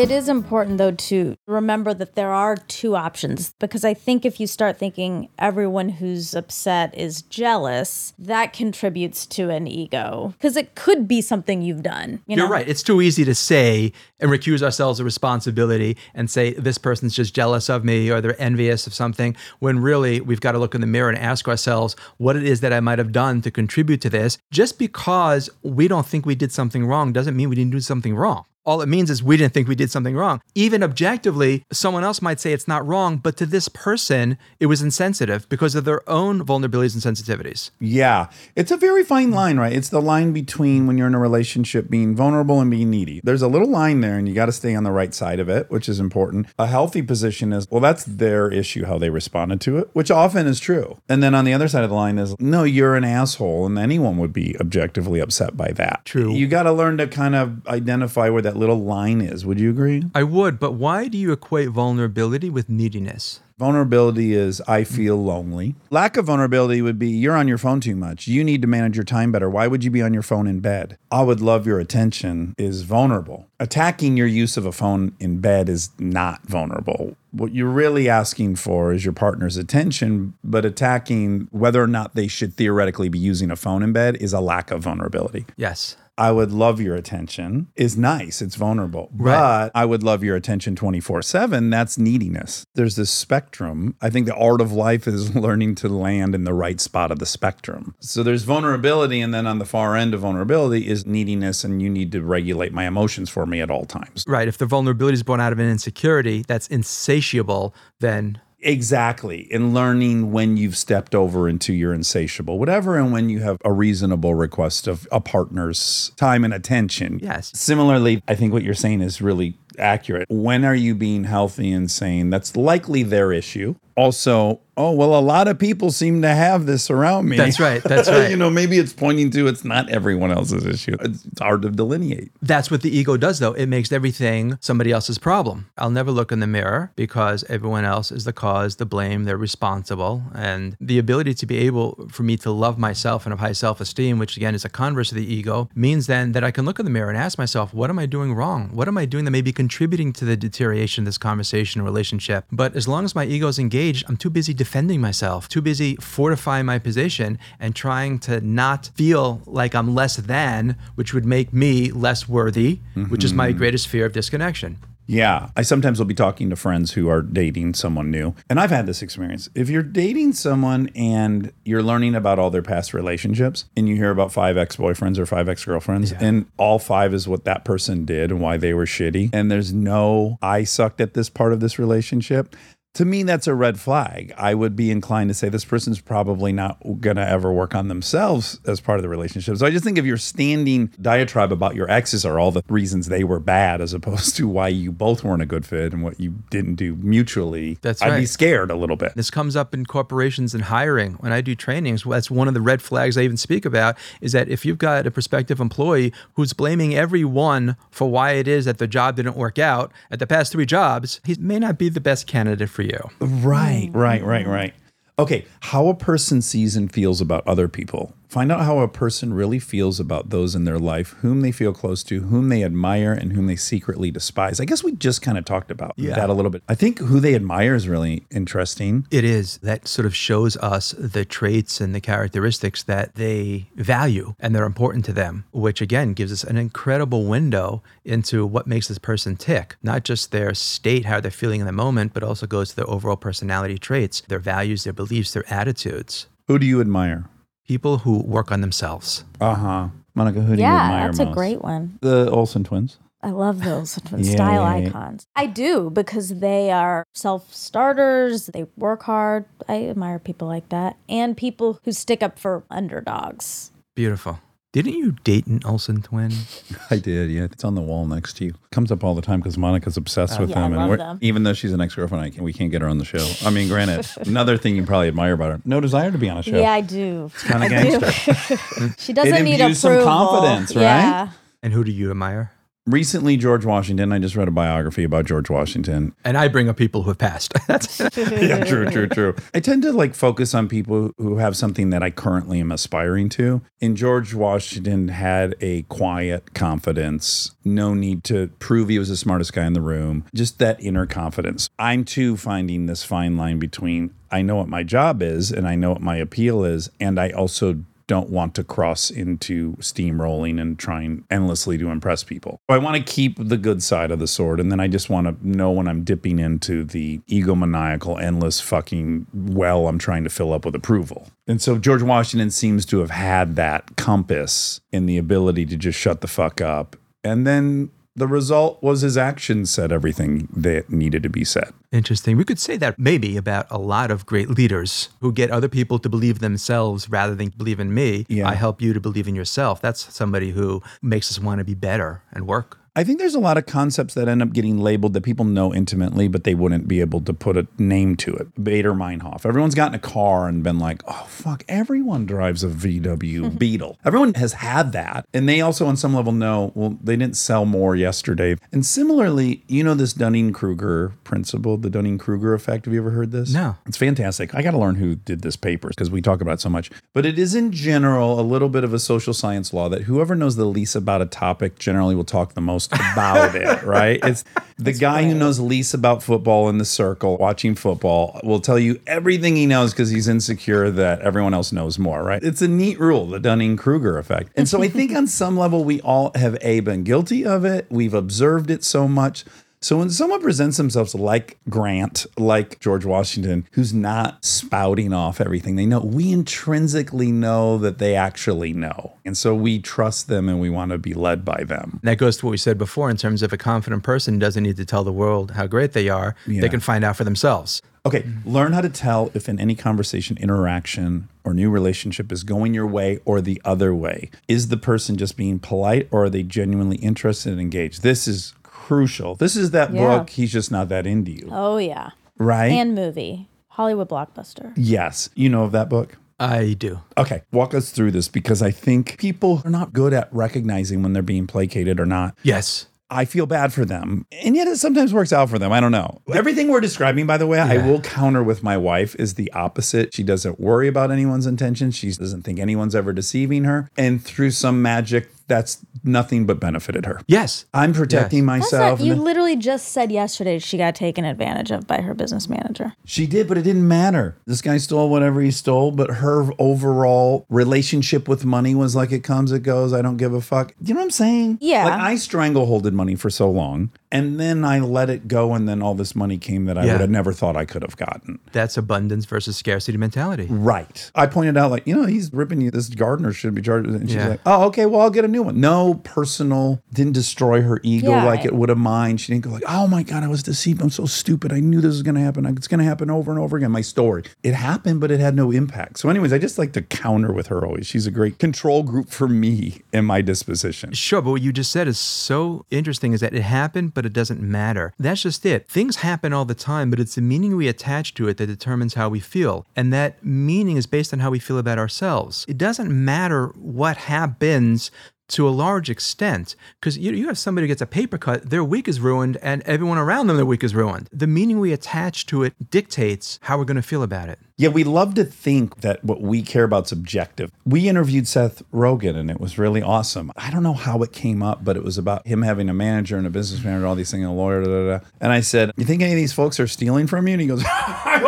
It is important, though, to remember that there are two options because I think if you start thinking everyone who's upset is jealous, that contributes to an ego because it could be something you've done. You You're know? right. It's too easy to say and recuse ourselves of responsibility and say this person's just jealous of me or they're envious of something when really we've got to look in the mirror and ask ourselves what it is that I might have done to contribute to this. Just because we don't think we did something wrong doesn't mean we didn't do something wrong. All it means is we didn't think we did something wrong. Even objectively, someone else might say it's not wrong, but to this person, it was insensitive because of their own vulnerabilities and sensitivities. Yeah, it's a very fine line, right? It's the line between when you're in a relationship being vulnerable and being needy. There's a little line there, and you got to stay on the right side of it, which is important. A healthy position is, well, that's their issue, how they responded to it, which often is true. And then on the other side of the line is, no, you're an asshole, and anyone would be objectively upset by that. True. You got to learn to kind of identify where that little line is. Would you agree? I would, but why do you equate vulnerability with neediness? Vulnerability is I feel lonely. Lack of vulnerability would be you're on your phone too much. You need to manage your time better. Why would you be on your phone in bed? I would love your attention is vulnerable. Attacking your use of a phone in bed is not vulnerable. What you're really asking for is your partner's attention, but attacking whether or not they should theoretically be using a phone in bed is a lack of vulnerability. Yes. I would love your attention is nice. It's vulnerable. Right. But I would love your attention 24 7. That's neediness. There's this spectrum. I think the art of life is [laughs] learning to land in the right spot of the spectrum. So there's vulnerability. And then on the far end of vulnerability is neediness. And you need to regulate my emotions for me at all times. Right. If the vulnerability is born out of an insecurity that's insatiable, then Exactly. In learning when you've stepped over into your insatiable, whatever, and when you have a reasonable request of a partner's time and attention. Yes. Similarly, I think what you're saying is really accurate. When are you being healthy and sane? That's likely their issue. Also, oh, well, a lot of people seem to have this around me. That's right, that's [laughs] right. you know, maybe it's pointing to it's not everyone else's issue. It's hard to delineate. That's what the ego does, though. It makes everything somebody else's problem. I'll never look in the mirror because everyone else is the cause, the blame, they're responsible. And the ability to be able for me to love myself and have high self esteem, which again is a converse of the ego, means then that I can look in the mirror and ask myself, what am I doing wrong? What am I doing that may be contributing to the deterioration of this conversation or relationship? But as long as my ego is engaged, I'm too busy defending myself, too busy fortifying my position and trying to not feel like I'm less than, which would make me less worthy, which is my mm-hmm. greatest fear of disconnection. Yeah. I sometimes will be talking to friends who are dating someone new. And I've had this experience. If you're dating someone and you're learning about all their past relationships and you hear about five ex boyfriends or five ex girlfriends, and all five is what that person did and why they were shitty, and there's no I sucked at this part of this relationship. To me, that's a red flag. I would be inclined to say this person's probably not going to ever work on themselves as part of the relationship. So I just think if you're standing diatribe about your exes are all the reasons they were bad, as opposed to why you both weren't a good fit and what you didn't do mutually, That's I'd be scared a little bit. This comes up in corporations and hiring. When I do trainings, that's one of the red flags I even speak about is that if you've got a prospective employee who's blaming everyone for why it is that the job didn't work out at the past three jobs, he may not be the best candidate for you. Right, right, right, right. Okay, how a person sees and feels about other people. Find out how a person really feels about those in their life, whom they feel close to, whom they admire, and whom they secretly despise. I guess we just kind of talked about Yeah. that a little bit. I think who they admire is really interesting. It is. That sort of shows us the traits and the characteristics that they value and they're important to them, which again gives us an incredible window into what makes this person tick. Not just their state, how they're feeling in the moment, but also goes to their overall personality traits, their values, their beliefs, their attitudes. Who do you admire? People who work on themselves. Uh huh. Monica, who do you Yeah, admire that's a most? great one. The Olsen twins. I love those Yeah, style yeah, yeah. icons. I do because they are self starters, they work hard. I admire people like that and people who stick up for underdogs. Beautiful. Didn't you date an Olsen twin? [laughs] I did, yeah. It's on the wall next to you. Comes up all the time because Monica's obsessed oh, with Yeah, I them, love we're- them. even though she's an ex-girlfriend, I can, we can't get her on the show. I mean, granted, [laughs] another thing you probably admire about her: no desire to be on a show. Yeah, I do. kinda I gangster. do. [laughs] she doesn't need imbues some approval. confidence, right? Yeah. And who do you admire? Recently, George Washington. I just read a biography about George Washington. And I bring up people who have passed. [laughs] That's [laughs] yeah, true, true, true. I tend to like focus on people who have something that I currently am aspiring to. And George Washington had a quiet confidence, no need to prove he was the smartest guy in the room, just that inner confidence. I'm too finding this fine line between I know what my job is and I know what my appeal is, and I also don't want to cross into steamrolling and trying endlessly to impress people. I want to keep the good side of the sword, and then I just want to know when I'm dipping into the egomaniacal, endless fucking well I'm trying to fill up with approval. And so George Washington seems to have had that compass and the ability to just shut the fuck up. And then the result was his actions said everything that needed to be said. Interesting. We could say that maybe about a lot of great leaders who get other people to believe themselves rather than believe in me. Yeah. I help you to believe in yourself. That's somebody who makes us want to be better and work. I think there's a lot of concepts that end up getting labeled that people know intimately, but they wouldn't be able to put a name to it. Baader Meinhof. Everyone's gotten a car and been like, oh, fuck, everyone drives a VW [laughs] Beetle. Everyone has had that. And they also, on some level, know, well, they didn't sell more yesterday. And similarly, you know, this Dunning Kruger principle, the Dunning Kruger effect. Have you ever heard this? No. It's fantastic. I got to learn who did this paper because we talk about it so much. But it is in general a little bit of a social science law that whoever knows the least about a topic generally will talk the most about it, [laughs] right? It's the guy who knows least about football in the circle watching football will tell you everything he knows because he's insecure that everyone else knows more, right? It's a neat rule, the Dunning Kruger effect. And so I think [laughs] on some level we all have A, been guilty of it, we've observed it so much. So when someone presents themselves like Grant, like George Washington, who's not spouting off everything they know, we intrinsically know that they actually know. And so we trust them and we want to be led by them. That goes to what we said before in terms of a confident person doesn't need to tell the world how great they are. Yeah. They can find out for themselves. Okay, learn how to tell if in any conversation, interaction, or new relationship is going your way or the other way. Is the person just being polite or are they genuinely interested and engaged? This is crucial. This is that Yeah. book, He's Just Not That Into You, Oh yeah. right? And movie. Hollywood blockbuster. Yes. You know of that book? I do. Okay, walk us through this because I think people are not good at recognizing when they're being placated or not. Yes. I feel bad for them. And yet it sometimes works out for them. I don't know. Everything we're describing, by the way, I will counter with my wife is the opposite. She doesn't worry about anyone's intentions. She doesn't think anyone's ever deceiving her. And through some magic, that's nothing but benefited her. Yes. I'm protecting That's myself. not, you and- literally just said yesterday she got taken advantage of by her business manager. She did, but it didn't matter. This guy stole whatever he stole, but her overall relationship with money was like it comes, it goes. I don't give a fuck. You know what I'm saying? Yeah. Like I strangleholded money for so long, and then I let it go, and then all this money came that I Yeah. would have never thought I could have gotten. That's abundance versus scarcity mentality. Right. I pointed out, like, you know, he's ripping you. This gardener should be charged. And she's Yeah. like, oh, okay, well, I'll get a new one. No personal, didn't destroy her ego Yeah. like it would have mine. She didn't go like, oh my God, I was deceived. I'm so stupid. I knew this was going to happen. It's going to happen over and over again. My story. It happened, but it had no impact. So, anyways, I just like to counter with her always. She's a great control group for me in my disposition. Sure, but what you just said is so interesting is that it happened, but it doesn't matter. That's just it. Things happen all the time, but it's the meaning we attach to it that determines how we feel. And that meaning is based on how we feel about ourselves. It doesn't matter what happens to a large extent because you, you have somebody who gets a paper cut their week is ruined and everyone around them their week is ruined the meaning we attach to it dictates how we're going to feel about it Yeah, we love to think that what we care about is objective. We interviewed Seth Rogen and it was really awesome. I don't know how it came up, but it was about him having a manager and a business manager, all these things, and a lawyer. Da, da, da. And I said, You think any of these folks are stealing from you? And he goes, [laughs] I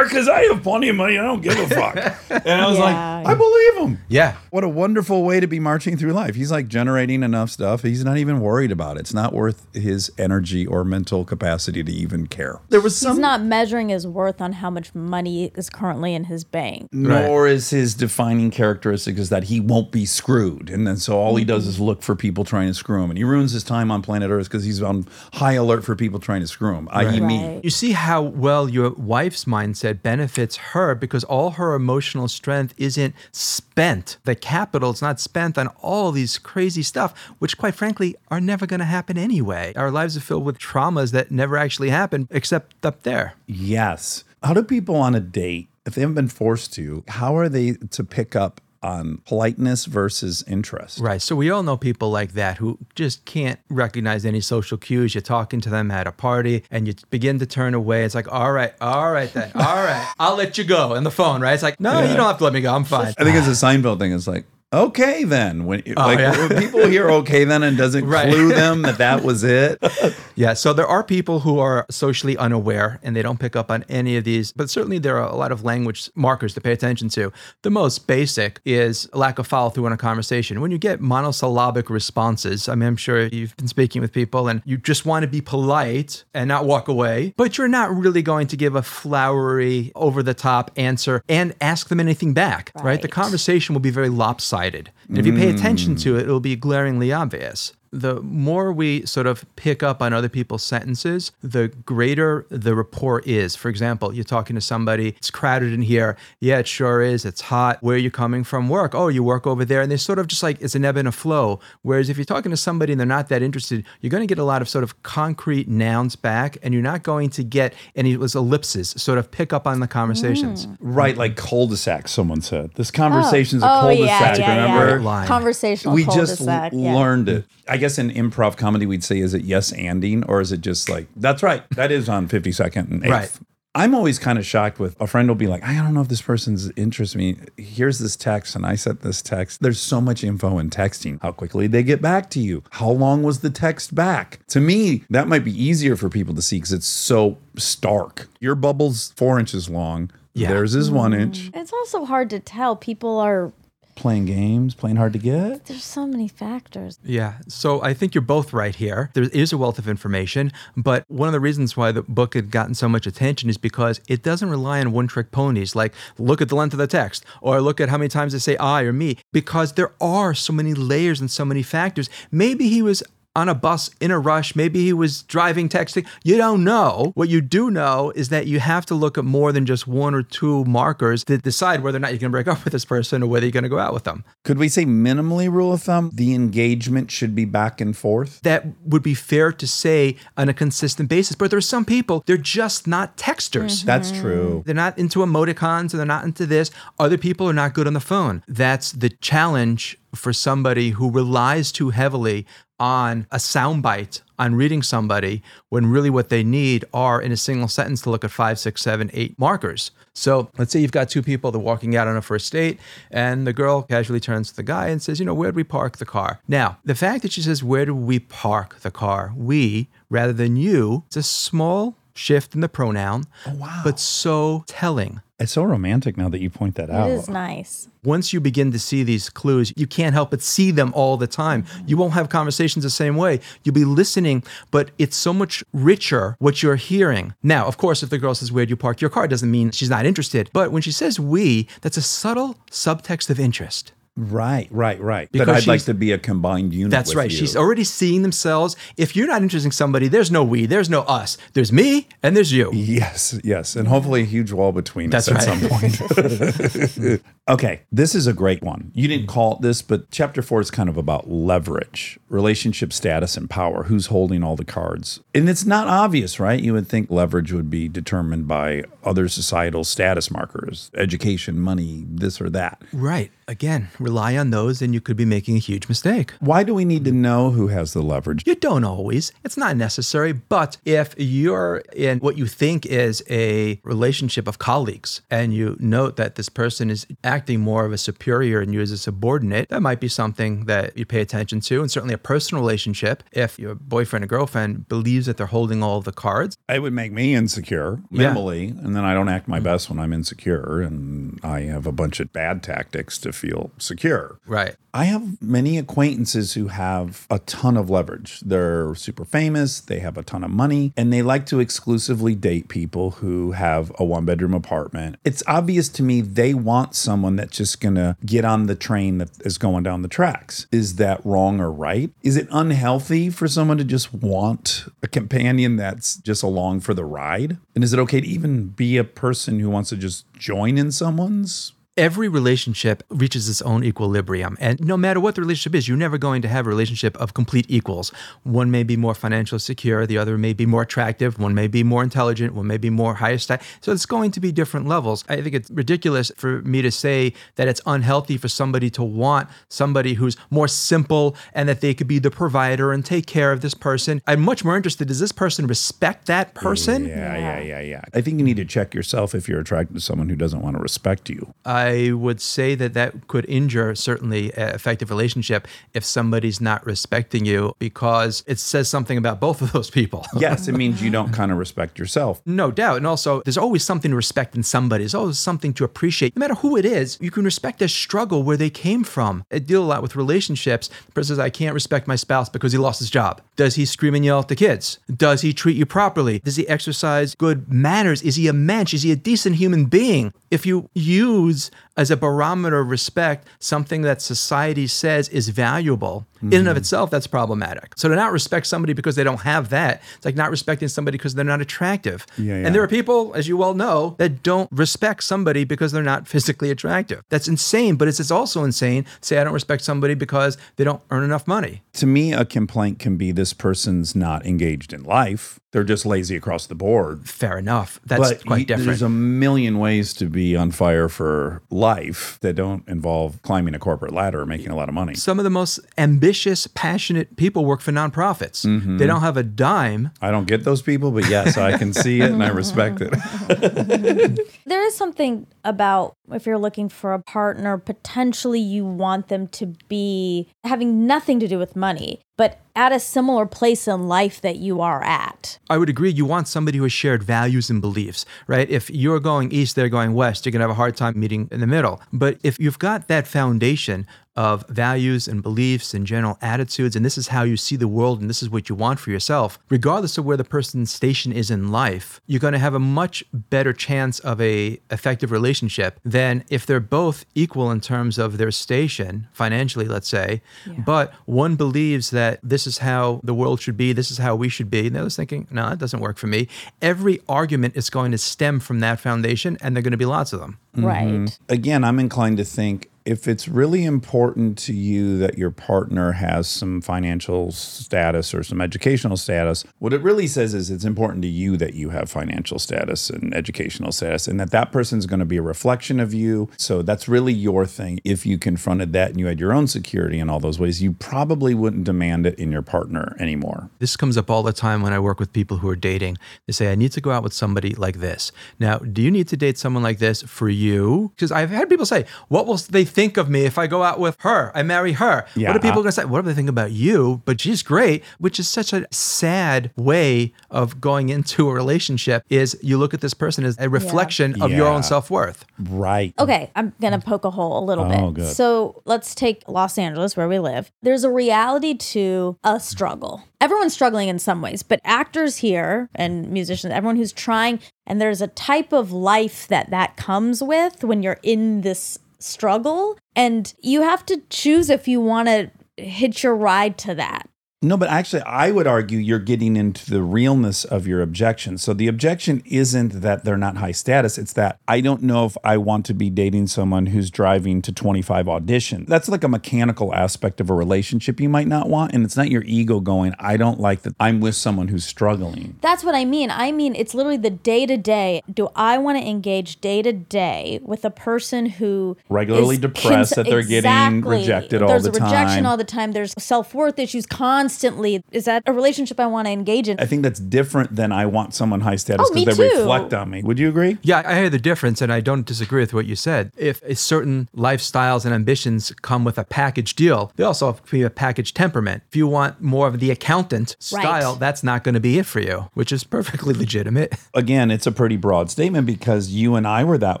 hope are because I have plenty of money. I don't give a [laughs] fuck. and I was Yeah. like, I believe him. yeah What a wonderful way to be marching through life. He's like generating enough stuff. He's not even worried about it. It's not worth his energy or mental capacity to even care. There was some He's not measuring his worth on how much money is currently in his bank. nor is his defining characteristic is that he won't be screwed and then so all he does is look for people trying to screw him and he ruins his time on planet earth because he's on high alert for people trying to screw him i.e me You see how well your wife's mindset benefits her because all her emotional strength isn't spent. The capital is not spent on all these crazy stuff, which, quite frankly, are never going to happen anyway. Our lives are filled with traumas that never actually happen except up there. yes how do people on a date if they haven't been forced to how are they to pick up on politeness versus interest Right. So we all know people like that who just can't recognize any social cues. You're talking to them at a party and you begin to turn away. It's like, all right, all right then, all right, I'll let you go. And the phone, right? It's like, no, you don't have to let me go. I'm fine. i think it's a seinfeld thing it's like okay then when oh, like yeah. when people hear [laughs] okay then and doesn't Right. clue them that that was it [laughs] Yeah, so there are people who are socially unaware and they don't pick up on any of these, but certainly there are a lot of language markers to pay attention to. The most basic is lack of follow through in a conversation. When you get monosyllabic responses, I mean, I'm sure you've been speaking with people and you just want to be polite and not walk away, but you're not really going to give a flowery, over the top answer and ask them anything back, right? The conversation will be very lopsided. And if you pay attention to it, it'll be glaringly obvious the more we sort of pick up on other people's sentences, the greater the rapport is. For example, you're talking to somebody, it's crowded in here. Yeah, it sure is. It's hot. Where are you coming from? Work. Oh, you work over there. And they sort of just like it's an ebb and a flow. Whereas if you're talking to somebody and they're not that interested, you're going to get a lot of sort of concrete nouns back and you're not going to get any of those ellipses sort of pick up on the conversations. Mm. right like cul-de-sac someone said this conversation conversation's a oh. oh, cul-de-sac yeah, yeah, remember yeah. Conversational we just cul-de-sac. l- yeah. learned it. I guess in improv comedy, we'd say, is it yes anding or is it just like, that's right, that is on 52nd and 8th. Right. I'm always kind of shocked with a friend will be like, I don't know if this person's interested me. Here's this text, and I sent this text. There's so much info in texting. How quickly they get back to you. How long was the text back? To me, that might be easier for people to see because it's so stark. Your bubble's four inches long. Yeah. Theirs is one inch. Mm. It's also hard to tell. People are Playing games, playing hard to get. there's so many factors. Yeah. So I think you're both right here. There is a wealth of information, but one of the reasons why the book had gotten so much attention is because it doesn't rely on one trick ponies like look at the length of the text or look at how many times they say I or me, because there are so many layers and so many factors. Maybe he was on a bus in a rush. Maybe he was driving, texting. You don't know. What you do know is that you have to look at more than just one or two markers to decide whether or not you're going to break up with this person or whether you're going to go out with them. Could we say minimally rule of thumb? The engagement should be back and forth. That would be fair to say on a consistent basis. But there are some people, they're just not texters. Mm-hmm. That's true. They're not into emoticons and they're not into this. Other people are not good on the phone. That's the challenge for somebody who relies too heavily on a soundbite, on reading somebody, when really what they need are in a single sentence to look at five, six, seven, eight markers. So let's say you've got two people, they're walking out on a first date, and the girl casually turns to the guy and says, You know, where'd we park the car? Now, the fact that she says, Where do we park the car? We, rather than you, it's a small shift in the pronoun, Oh, wow. but so telling. It's so romantic now that you point that out. It is nice. Once you begin to see these clues, you can't help but see them all the time. Mm-hmm. You won't have conversations the same way. You'll be listening, but it's so much richer what you're hearing. Now, of course, if the girl says, Where'd you park your car? doesn't mean she's not interested. But when she says we, that's a subtle subtext of interest. Right, right, right. Because But I'd like to be a combined unit. That's right. you. She's already seeing themselves. If you're not interested in somebody, there's no we, there's no us. There's me and there's you. Yes, yes, and hopefully a huge wall between That's us at some point. [laughs] okay, this is a great one. You didn't call it this, but chapter four is kind of about leverage, relationship status, and power. Who's holding all the cards? And it's not obvious, right? You would think leverage would be determined by other societal status markers, education, money, this or that. Right. Again, rely on those and you could be making a huge mistake. Why do we need to know who has the leverage? You don't always. It's not necessary. But if you're in what you think is a relationship of colleagues and you note that this person is acting more of a superior and you as a subordinate, that might be something that you pay attention to. And certainly a personal relationship, if your boyfriend or girlfriend believes that they're holding all the cards, It would make me insecure, Yeah. minimally, and then I don't act my best when I'm insecure, and I have a bunch of bad tactics to feel secure. right. I have many acquaintances who have a ton of leverage. They're super famous, they have a ton of money, and they like to exclusively date people who have a one bedroom apartment. It's obvious to me they want someone that's just gonna get on the train that is going down the tracks. Is that wrong or right? Is it unhealthy for someone to just want a companion that's just along for the ride? And is it okay to even be a person who wants to just join in someone's every relationship reaches its own equilibrium. And no matter what the relationship is, you're never going to have a relationship of complete equals. One may be more financially secure, the other may be more attractive, one may be more intelligent, one may be more higher status. So it's going to be different levels. I think it's ridiculous for me to say that it's unhealthy for somebody to want somebody who's more simple and that they could be the provider and take care of this person. I'm much more interested does this person respect that person? Yeah, yeah, yeah, yeah. I think you need to check yourself if you're attracted to someone who doesn't want to respect you. I would say that that could injure certainly an effective relationship if somebody's not respecting you because it says something about both of those people. [laughs] Yes, it means you don't [laughs] kind of respect yourself. No doubt. And also, there's always something to respect in somebody. There's always something to appreciate. No matter who it is, you can respect their struggle where they came from. I deal a lot with relationships. The person says, I can't respect my spouse because he lost his job. Does he scream and yell at the kids? Does he treat you properly? Does he exercise good manners? Is he a mensch? Is he a decent human being? If you use as a barometer of respect something that society says is valuable, in and of mm-hmm. itself, that's problematic. So to not respect somebody because they don't have that, it's like not respecting somebody because they're not attractive. Yeah, yeah. And there are people, as you well know, that don't respect somebody because they're not [laughs] physically attractive. That's insane, but it's, it's also insane to say I don't respect somebody because they don't earn enough money. To me, a complaint can be this person's not engaged in life. They're just lazy across the board. Fair enough. That's but quite different. there's a million ways to be on fire for life that don't involve climbing a corporate ladder or making a lot of money. Some of the most ambitious, passionate people work for nonprofits. Mm-hmm. They don't have a dime. I don't get those people, but yes, I can see it and I respect it. [laughs] There is something about if you're looking for a partner, potentially you want them to be having nothing to do with money, but at a similar place in life that you are at. I would agree. You want somebody who has shared values and beliefs, right? If you're going east, they're going west, you're going to have a hard time meeting in the middle. But if you've got that foundation of values and beliefs and general attitudes, and this is how you see the world and this is what you want for yourself, regardless of where the person's station is in life, you're going to have a much better chance of a effective relationship than if they're both equal in terms of their station, financially, let's say, but one believes that that this is how the world should be, this is how we should be. And the other's thinking, no, that doesn't work for me. Every argument is going to stem from that foundation, and there are going to be lots of them. Mm-hmm. Right. again, I'm inclined to think if it's really important to you that your partner has some financial status or some educational status, what it really says is it's important to you that you have financial status and educational status and that that person's going to be a reflection of you. So that's really your thing. If you confronted that and you had your own security in all those ways, you probably wouldn't demand it in your partner anymore. This comes up all the time when I work with people who are dating. They say, I need to go out with somebody like this. Now, do you need to date someone like this for you? Because I've had people say, What will they think of me if I go out with her? I marry her. Yeah. What are people going to say? What do they think about you? But she's great, which is such a sad way of going into a relationship is you look at this person as a reflection of your own self-worth. Right. Okay, I'm going to poke a hole a little Oh, bit. good. So let's take Los Angeles, where we live. There's a reality to a struggle. Everyone's struggling in some ways, but actors here and musicians, everyone who's trying, and there's a type of life that that comes with when you're in this struggle. And you have to choose if you want to hitch your ride to that. No, but actually, I would argue you're getting into the realness of your objection. So the objection isn't that they're not high status. It's that I don't know if I want to be dating someone who's driving to 25 auditions. That's like a mechanical aspect of a relationship you might not want. And it's not your ego going, I don't like that I'm with someone who's struggling. That's what I mean. I mean, it's literally the day to day. Do I want to engage day to day with a person who Regularly depressed that they're getting rejected all the time? There's rejection all the time. There's self worth issues constantly. Is that a relationship I want to engage in? I think that's different than I want someone high status Oh, because they too. reflect on me. Would you agree? Yeah, I hear the difference, and I don't disagree with what you said. If a certain lifestyles and ambitions come with a package deal, they also have to be a package temperament. If you want more of the accountant style, that's not going to be it for you, which is perfectly [laughs] legitimate. again, it's a pretty broad statement because you and I were that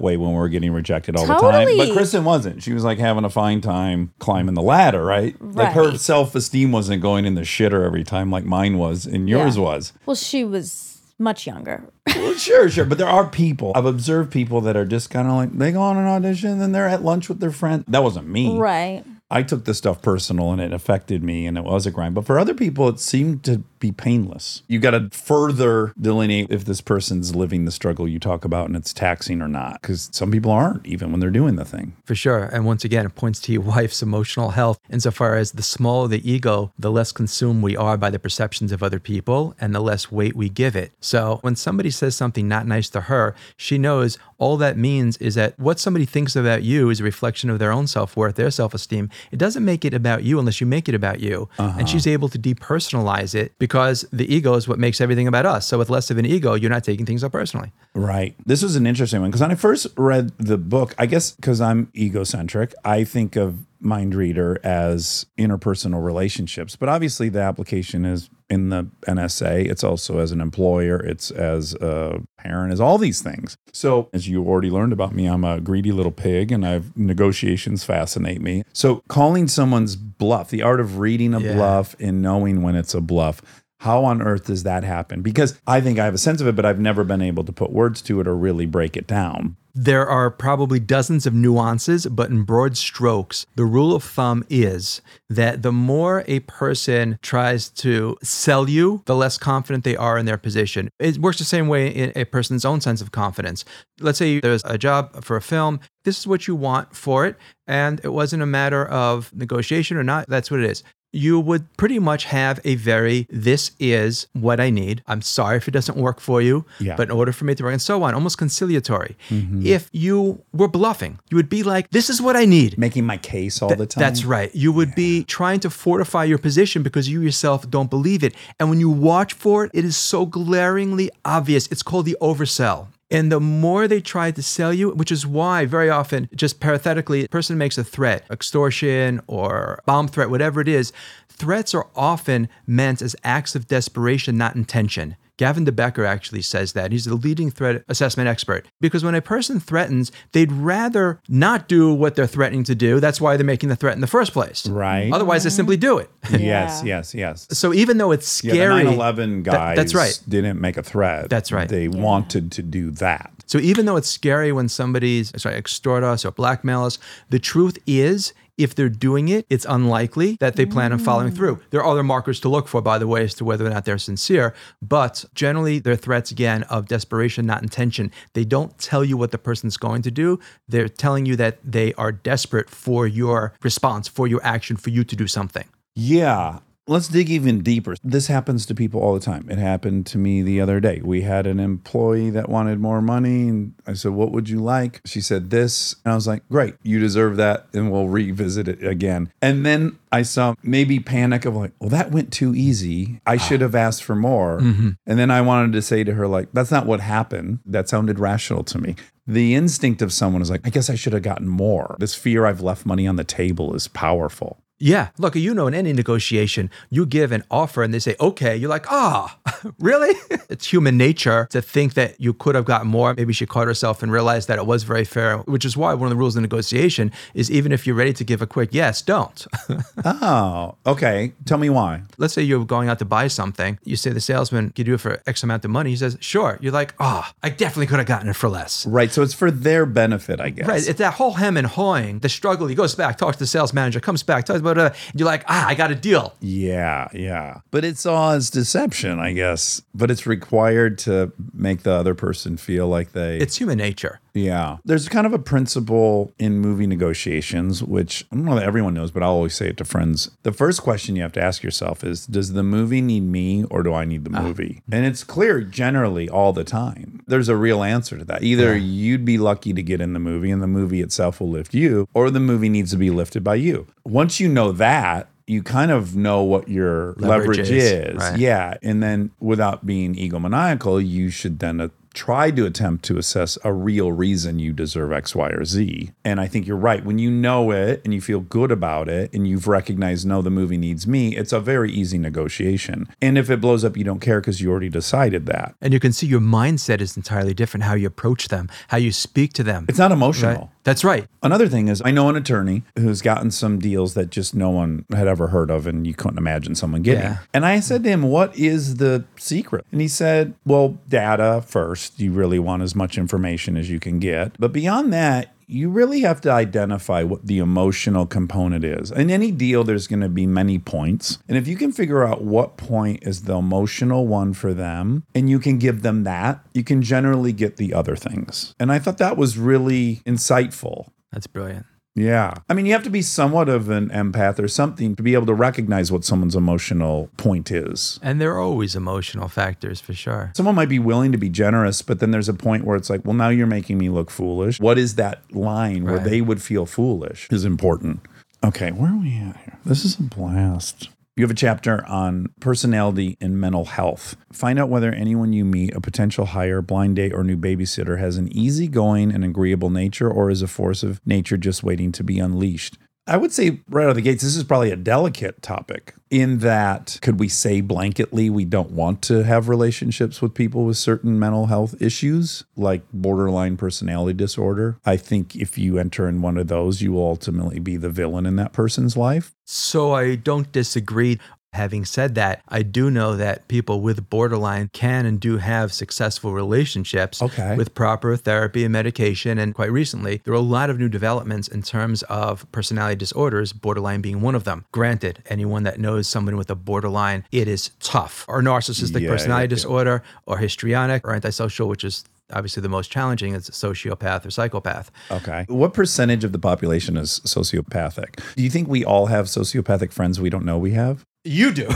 way when we were getting rejected all the time. But Kristen wasn't. She was like having a fine time climbing the ladder, right? Like her self esteem wasn't going in the shitter every time like mine was and yours Yeah. was. Well, she was much younger. [laughs] Well, sure, sure. But there are people. I've observed people that are just kind of like they go on an audition and they're at lunch with their friend. That wasn't me. right. I took this stuff personal and it affected me and it was a grind. But for other people, it seemed to be painless. You got to further delineate if this person's living the struggle you talk about and it's taxing or not. Because some people aren't, even when they're doing the thing. For sure. And once again, it points to your [laughs] wife's emotional health insofar as the smaller the ego, the less consumed we are by the perceptions of other people and the less weight we give it. So when somebody says something not nice to her, she knows all that means is that what somebody thinks about you is a reflection of their own self worth, their self esteem. It doesn't make it about you unless you make it about you. And uh-huh. she's able to depersonalize it because the ego is what makes everything about us. So with less of an ego, you're not taking things up personally. Right. This was an interesting one because when I first read the book, I guess because I'm egocentric, I think of Mindreader as interpersonal relationships. But obviously, the application is in the NSA. It's also as an employer, it's as a parent, as all these things. So, as you already learned about me, I'm a greedy little pig and I've negotiations fascinate me. So, calling someone's bluff, the art of reading a Yeah. bluff and knowing when it's a bluff. How on earth does that happen? Because I think I have a sense of it, but I've never been able to put words to it or really break it down. There are probably dozens of nuances, but in broad strokes, the rule of thumb is that the more a person tries to sell you, the less confident they are in their position. It works the same way in a person's own sense of confidence. Let's say there's a job for a film, this is what you want for it, and it wasn't a matter of negotiation or not, that's what it is you would pretty much have a very this is what I need. I'm sorry if it doesn't work for you, Yeah. but in order for me to work and so on, almost conciliatory. Mm-hmm. If you were bluffing, you would be like, this is what I need. Making my case all the time. That's right. You would be trying to fortify your position because you yourself don't believe it. And when you watch for it, it is so glaringly obvious. It's called the oversell. And the more they try to sell you, which is why very often, just parenthetically, a person makes a threat, extortion or bomb threat, whatever it is, threats are often meant as acts of desperation, not intention. Gavin de Becker actually says that. He's the leading threat assessment expert. Because when a person threatens, they'd rather not do what they're threatening to do. That's why they're making the threat in the first place. Right. Otherwise, they simply do it. [laughs] Yes, Yeah. yes, yes. So even though it's scary, the 9/11 That- guys that's right. didn't make a threat. That's right. They wanted to do that. So even though it's scary when somebody's sorry, extort us or blackmail us, the truth is if they're doing it, it's unlikely that they plan on following mm. through. There are other markers to look for, by the way, as to whether or not they're sincere. But generally, they're threats again of desperation, not intention. They don't tell you what the person's going to do. They're telling you that they are desperate for your response, for your action, for you to do something. Yeah. Let's dig even deeper. This happens to people all the time. It happened to me the other day. We had an employee that wanted more money, and I said, What would you like? She said, This. And I was like, Great, you deserve that, and we'll revisit it again. And then I saw maybe panic of like, Well, that went too easy. I ah. should have asked for more. Mm-hmm. And then I wanted to say to her, like, That's not what happened. That sounded rational to me. The instinct of someone is like, I guess I should have gotten more. This fear I've left money on the table is powerful. Yeah. Look, you know, in any negotiation, you give an offer and they say, okay. You're like, ah, [laughs] really? [laughs] it's human nature to think that you could have gotten more. Maybe she caught herself and realized that it was very fair, which is why one of the rules of negotiation is even if you're ready to give a quick yes, don't. [laughs] Oh, okay. Tell me why. Let's say you're going out to buy something. You say the salesman, can you do it for X amount of money? He says, sure. You're like, ah, I definitely could have gotten it for less. Right. So it's for their benefit, I guess. Right. It's that whole hem and hawing, the struggle. He goes back, talks to the sales manager, comes back, talks about it. And you're like, ah, I got a deal. Yeah, yeah. But it's all as deception, I guess. But it's required to make the other person feel like they. It's human nature. Yeah. There's kind of a principle in movie negotiations, which I don't know that everyone knows, but I'll always say it to friends. The first question you have to ask yourself is Does the movie need me or do I need the ah. movie? And it's clear generally all the time. There's a real answer to that. Either you'd be lucky to get in the movie and the movie itself will lift you, or the movie needs to be lifted by you. Once you know that, you kind of know what your leverage, Leverage is. is, right. Yeah. And then without being egomaniacal, you should then try to attempt to assess a real reason you deserve X, Y, or Z. And I think you're right. When you know it and you feel good about it and you've recognized, no, the movie needs me, it's a very easy negotiation. And if it blows up, you don't care because you already decided that. And you can see your mindset is entirely different, how you approach them, how you speak to them. It's not emotional. Right? That's right. Another thing is, I know an attorney who's gotten some deals that just no one had ever heard of, and you couldn't imagine someone getting. Yeah. And I said to him, What is the secret? And he said, Well, data first. You really want as much information as you can get. But beyond that, you really have to identify what the emotional component is. In any deal, there's going to be many points. And if you can figure out what point is the emotional one for them and you can give them that, you can generally get the other things. And I thought that was really insightful. That's brilliant. Yeah. I mean, you have to be somewhat of an empath or something to be able to recognize what someone's emotional point is. And there are always emotional factors for sure. Someone might be willing to be generous, but then there's a point where it's like, well, now you're making me look foolish. What is that line where they would feel foolish is important. Okay, where are we at here? This is a blast. You have a chapter on personality and mental health. Find out whether anyone you meet, a potential hire, blind date, or new babysitter, has an easygoing and agreeable nature or is a force of nature just waiting to be unleashed. I would say right out of the gates, this is probably a delicate topic in that could we say blanketly we don't want to have relationships with people with certain mental health issues like borderline personality disorder? I think if you enter in one of those, you will ultimately be the villain in that person's life. So I don't disagree. Having said that, I do know that people with borderline can and do have successful relationships Okay. with proper therapy and medication. And quite recently, there are a lot of new developments in terms of personality disorders, borderline being one of them. Granted, anyone that knows someone with a borderline, it is tough. Or narcissistic Yeah, personality yeah, yeah. disorder, or histrionic, or antisocial, which is obviously the most challenging, is sociopath or psychopath. Okay. What percentage of the population is sociopathic? Do you think we all have sociopathic friends we don't know we have? You do. [laughs]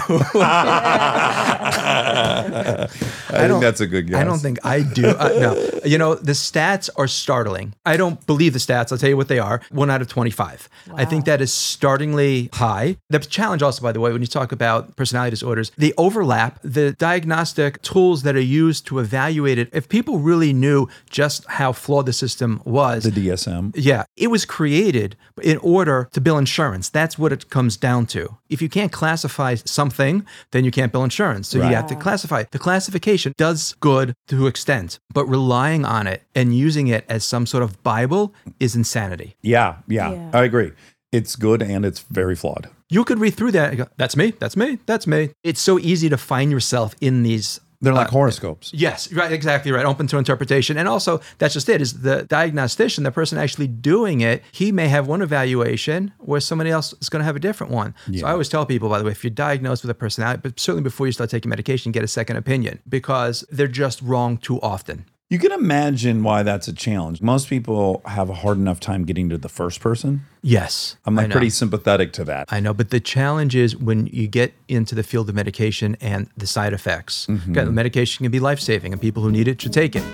I, think that's a good guess. I don't think I do. Uh, no, you know the stats are startling. I don't believe the stats. I'll tell you what they are. One out of twenty-five. I think that is startlingly high. The challenge, also, by the way, when you talk about personality disorders, they overlap. The diagnostic tools that are used to evaluate it. If people really knew just how flawed the system was, the DSM. yeah, it was created in order to bill insurance. That's what it comes down to. If you can't classify something, then you can't bill insurance. So you have to classify. The classification does good to extent, but relying on it and using it as some sort of Bible is insanity. Yeah, yeah, Yeah. I agree. It's good and it's very flawed. You could read through that and go, that's me, that's me, that's me. It's so easy to find yourself in these They're like uh, horoscopes. Yes, right, exactly right. Open to interpretation. And also, that's just it, is the diagnostician, the person actually doing it, he may have one evaluation where somebody else is going to have a different one. So I always tell people, by the way, if you're diagnosed with a personality, but certainly before you start taking medication, get a second opinion because they're just wrong too often. You can imagine why that's a challenge. Most people have a hard enough time getting to the first person. Yes. I'm like pretty sympathetic to that. I know, but the challenge is when you get into the field of medication and the side effects. Mm-hmm. Okay, the medication can be life saving, and people who need it should take it.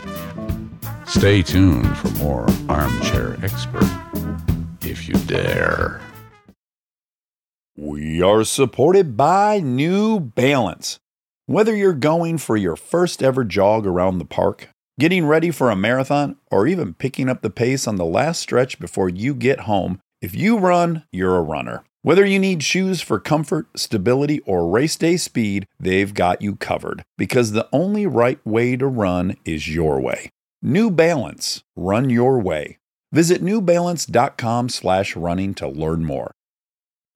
Stay tuned for more Armchair Expert, if you dare. We are supported by New Balance. Whether you're going for your first ever jog around the park, getting ready for a marathon, or even picking up the pace on the last stretch before you get home, if you run, you're a runner. Whether you need shoes for comfort, stability, or race day speed, they've got you covered because the only right way to run is your way. New Balance, run your way. Visit newbalance.com slash running to learn more.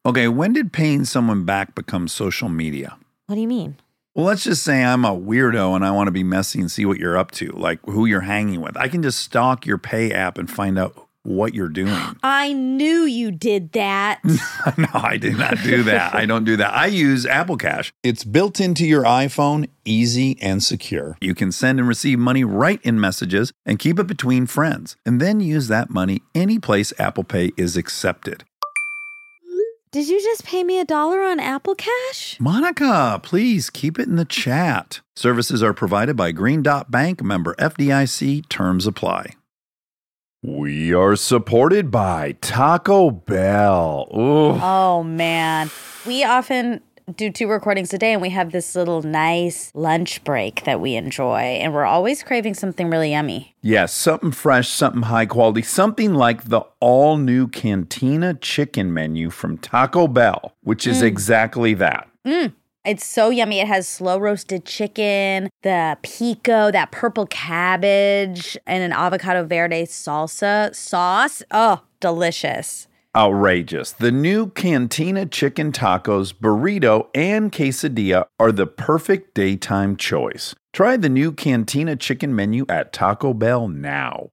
Okay, when did paying someone back become social media? What do you mean? Well, let's just say I'm a weirdo and I want to be messy and see what you're up to, like who you're hanging with. I can just stalk your pay app and find out what you're doing. [gasps] I knew you did that. [laughs] no, I did not do that. I don't do that. I use Apple Cash. It's built into your iPhone, easy and secure. You can send and receive money right in messages and keep it between friends, and then use that money any place Apple Pay is accepted. Did you just pay me a dollar on Apple Cash? Monica, please keep it in the chat. Services are provided by Green Dot Bank, member FDIC, terms apply. We are supported by Taco Bell. Ooh. Oh man. We often do two recordings a day and we have this little nice lunch break that we enjoy and we're always craving something really yummy. Yes, something fresh, something high quality, something like the all new Cantina chicken menu from Taco Bell, which is mm. exactly that. Mm. It's so yummy. It has slow roasted chicken, the pico, that purple cabbage, and an avocado verde salsa sauce. Oh, delicious. Outrageous. The new Cantina chicken tacos, burrito, and quesadilla are the perfect daytime choice. Try the new Cantina chicken menu at Taco Bell now.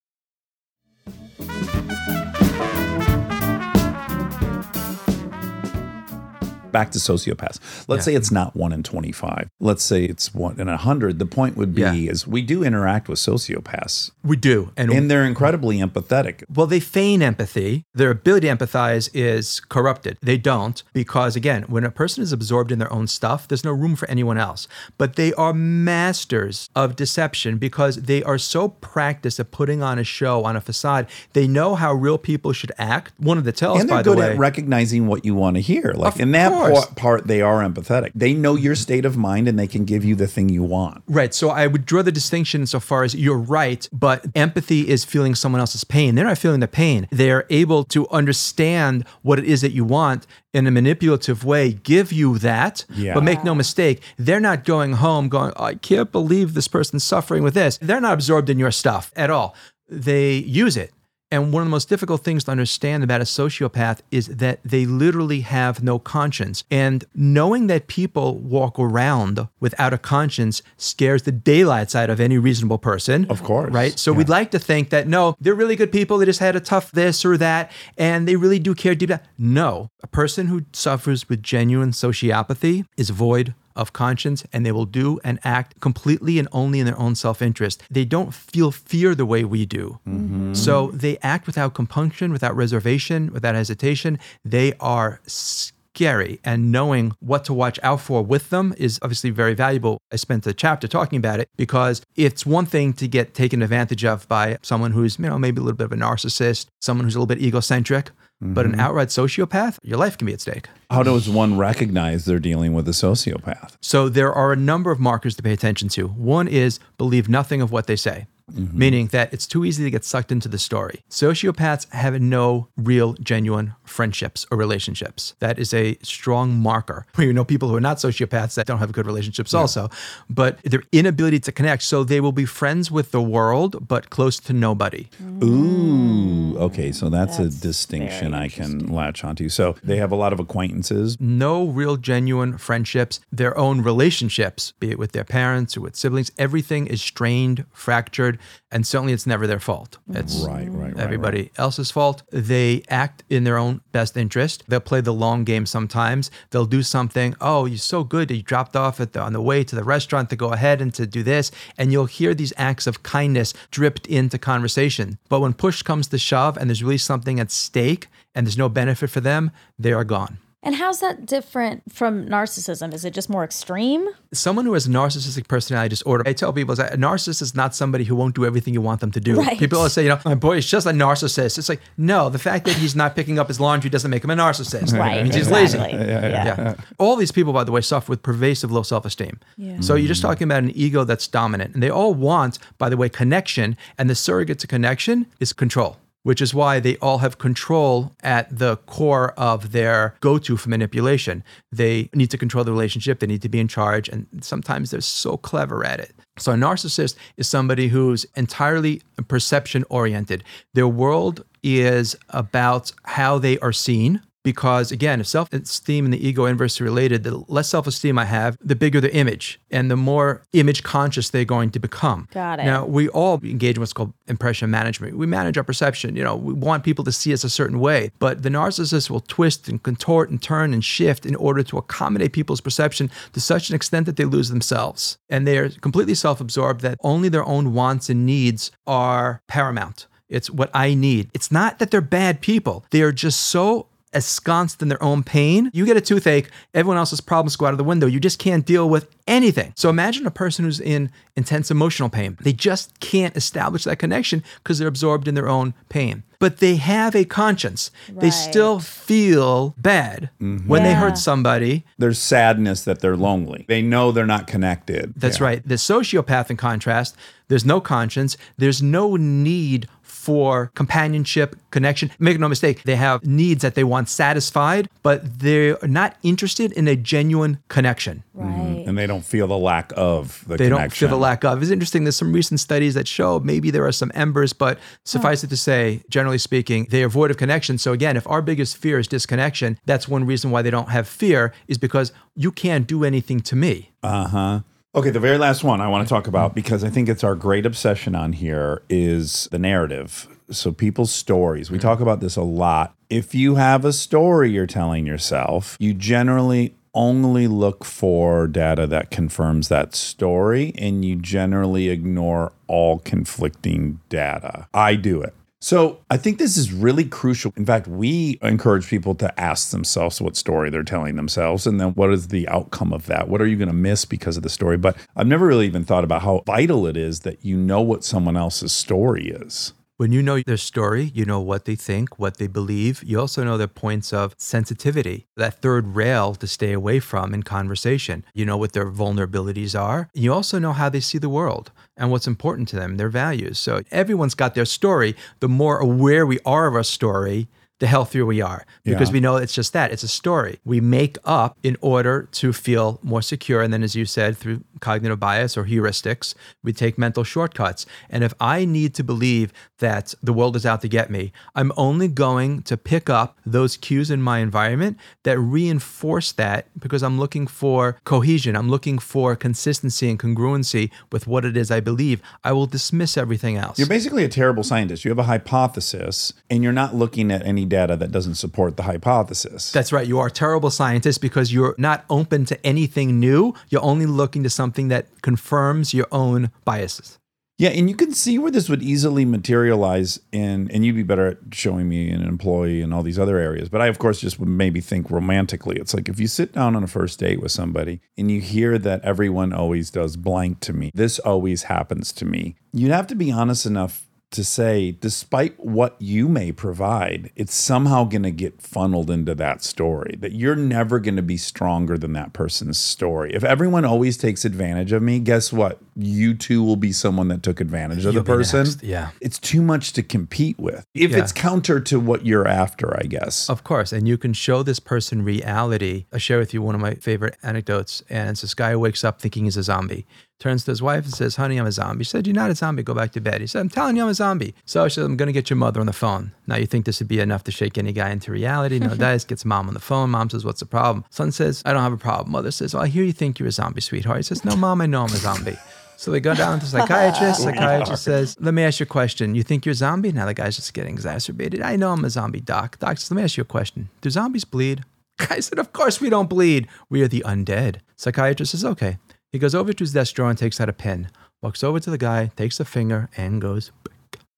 Back to sociopaths. Let's Yeah. say it's not one in 25. Let's say it's one in 100. The point would be Yeah. is we do interact with sociopaths We do. And, and they're incredibly empathetic. well, they feign empathy. Their ability to empathize is corrupted. They don't, because again, when a person is absorbed in their own stuff, there's no room for anyone else. But they are masters of deception because they are so practiced at putting on a show, on a facade. They know how real people should act. One of the tells, And they're by the good way. at recognizing what you want to hear. Like Of in that course. part, part, they are empathetic. They know your mm-hmm. state of mind and they can give you the thing you want. Right. So I would draw the distinction so far as you're right, but empathy is feeling someone else's pain. They're not feeling the pain. They're able to understand what it is that you want in a manipulative way, give you that. Yeah. But make no mistake, they're not going home going, I can't believe this person's suffering with this. They're not absorbed in your stuff at all. They use it. And one of the most difficult things to understand about a sociopath is that they literally have no conscience. And knowing that people walk around without a conscience scares the daylights out of any reasonable person. Of course. Right? So we'd like to think that no, they're really good people. They just had a tough this or that, and they really do care deep down. No, a person who suffers with genuine sociopathy is void of conscience and they will do and act completely and only in their own self interest. They don't feel fear the way we do. Mm-hmm. So they act without compunction, without reservation, without hesitation. They are scary and knowing what to watch out for with them is obviously very valuable. I spent a chapter talking about it because it's one thing to get taken advantage of by someone who's, you know, maybe a little bit of a narcissist, someone who's a little bit egocentric, but an mm-hmm. outright sociopath, your life can be at stake. How does one recognize they're dealing with a sociopath? So there are a number of markers to pay attention to. One is believe nothing of what they say. Mm-hmm. meaning that it's too easy to get sucked into the story. Sociopaths have no real, genuine friendships or relationships. That is a strong marker. [laughs] We know people who are not sociopaths that don't have good relationships also, but their inability to connect. So they will be friends with the world, but close to nobody. Ooh, mm. okay. So that's, That's a distinction I can latch onto. So they have a lot of acquaintances. no real genuine friendships, their own relationships, be it with their parents or with siblings, everything is strained, fractured, and certainly it's never their fault. It's Right, right, right. everybody else's fault. They act in their own best interest. They'll play the long game sometimes. They'll do something, oh, you're so good you dropped off at the, on the way to the restaurant to go ahead and to do this. And you'll hear these acts of kindness dripped into conversation. But when push comes to shove and there's really something at stake and there's no benefit for them, they are gone. And how's that different from narcissism? Is it just more extreme? someone who has narcissistic personality disorder, I tell people that a narcissist is not somebody who won't do everything you want them to do. Right. People always say, you know, my boy is just a narcissist. It's like, no, the fact that he's not picking up his laundry doesn't make him a narcissist. Right. It means he's exactly. lazy. Yeah. Yeah. All these people, by the way, suffer with pervasive low self esteem. So you're just talking about an ego that's dominant. And they all want, by the way, connection. And the surrogate to connection is control, which is why they all have control at the core of their go to for manipulation. They need to control the relationship, they need to be in charge. And sometimes they're so clever at it. So a narcissist is somebody who's entirely perception oriented. Their world is about how they are seen. Because again, if self esteem and the ego are inversely related, the less self esteem I have, the bigger the image and the more image conscious they're going to become. Got it. Now, we all engage in what's called impression management. We manage our perception. You know, we want people to see us a certain way, but the narcissist will twist and contort and turn and shift in order to accommodate people's perception to such an extent that they lose themselves. And they're completely self absorbed that only their own wants and needs are paramount. It's what I need. It's not that they're bad people, they are just so ensconced in their own pain. You get a toothache, everyone else's problems go out of the window. You just can't deal with anything. So imagine a person who's in intense emotional pain. They just can't establish that connection because they're absorbed in their own pain. But they have a conscience. They still feel bad mm-hmm. when they hurt somebody. There's sadness that they're lonely. They know they're not connected. That's right. The sociopath, in contrast, there's no conscience. There's no need for companionship, connection. Make no mistake, they have needs that they want satisfied, but they're not interested in a genuine connection. Right. And they don't feel the lack of the They don't connection. feel the lack of. It's interesting. There's some recent studies that show maybe there are some embers, but suffice it to say, generally speaking, they are void of connection. So again, if our biggest fear is disconnection, that's one reason why they don't have fear is because you can't do anything to me. Uh huh. Okay, the very last one I want to talk about because I think it's our great obsession on here is the narrative. So people's stories. We talk about this a lot. If you have a story you're telling yourself, you generally only look for data that confirms that story and you generally ignore all conflicting data. I do it. So I think this is really crucial. In fact, we encourage people to ask themselves what story they're telling themselves and then what is the outcome of that? What are you going to miss because of the story? But I've never really even thought about how vital it is that you know what someone else's story is. When you know their story, you know what they think, what they believe. You also know their points of sensitivity, that third rail to stay away from in conversation. You know what their vulnerabilities are. You also know how they see the world and what's important to them, their values. So everyone's got their story. The more aware we are of our story, the healthier we are because Yeah. we know it's just that it's a story we make up in order to feel more secure and then as you said through cognitive bias or heuristics we take mental shortcuts and if i need to believe that the world is out to get me i'm only going to pick up those cues in my environment that reinforce that because i'm looking for cohesion i'm looking for consistency and congruency with what it is i believe i will dismiss everything else You're basically a terrible scientist. You have a hypothesis and you're not looking at any data that doesn't support the hypothesis. That's right. You are a terrible scientist because you're not open to anything new. You're only looking to something that confirms your own biases. Yeah, and you can see where this would easily materialize in, and you'd be better at showing me an employee and all these other areas. But I, of course, just would maybe think romantically. It's like if you sit down on a first date with somebody and you hear that everyone always does blank to me, this always happens to me, you'd have to be honest enough to say, despite what you may provide, it's somehow going to get funneled into that story, that you're never going to be stronger than that person's story. If everyone always takes advantage of me, guess what? You too will be someone that took advantage of You'll the person. next, yeah. It's too much to compete with. If Yeah. it's counter to what you're after, I guess. Of course, and you can show this person reality. I'll share with you one of my favorite anecdotes. And it's this guy who wakes up thinking he's a zombie. Turns to his wife and says, Honey, I'm a zombie. She said, You're not a zombie. Go back to bed. He said, I'm telling you, I'm a zombie. So she said, I'm going to get your mother on the phone. Now, you think this would be enough to shake any guy into reality? No, [laughs] dice gets mom on the phone. Mom says, What's the problem? Son says, I don't have a problem. Mother says, Well, I hear you think you're a zombie, sweetheart. He says, No, mom, I know I'm a zombie. So they go down to the psychiatrist. [laughs] Psychiatrist says, "Let me ask you a question. You think you're a zombie?" Now the guy's just getting exacerbated. I know I'm a zombie, doc. Doc says, "Let me ask you a question. Do zombies bleed?" [laughs] Guy said, "Of course we don't bleed. We are the undead." Psychiatrist says, "Okay." He goes over to his desk drawer and takes out a pen. Walks over to the guy, takes a finger, and goes.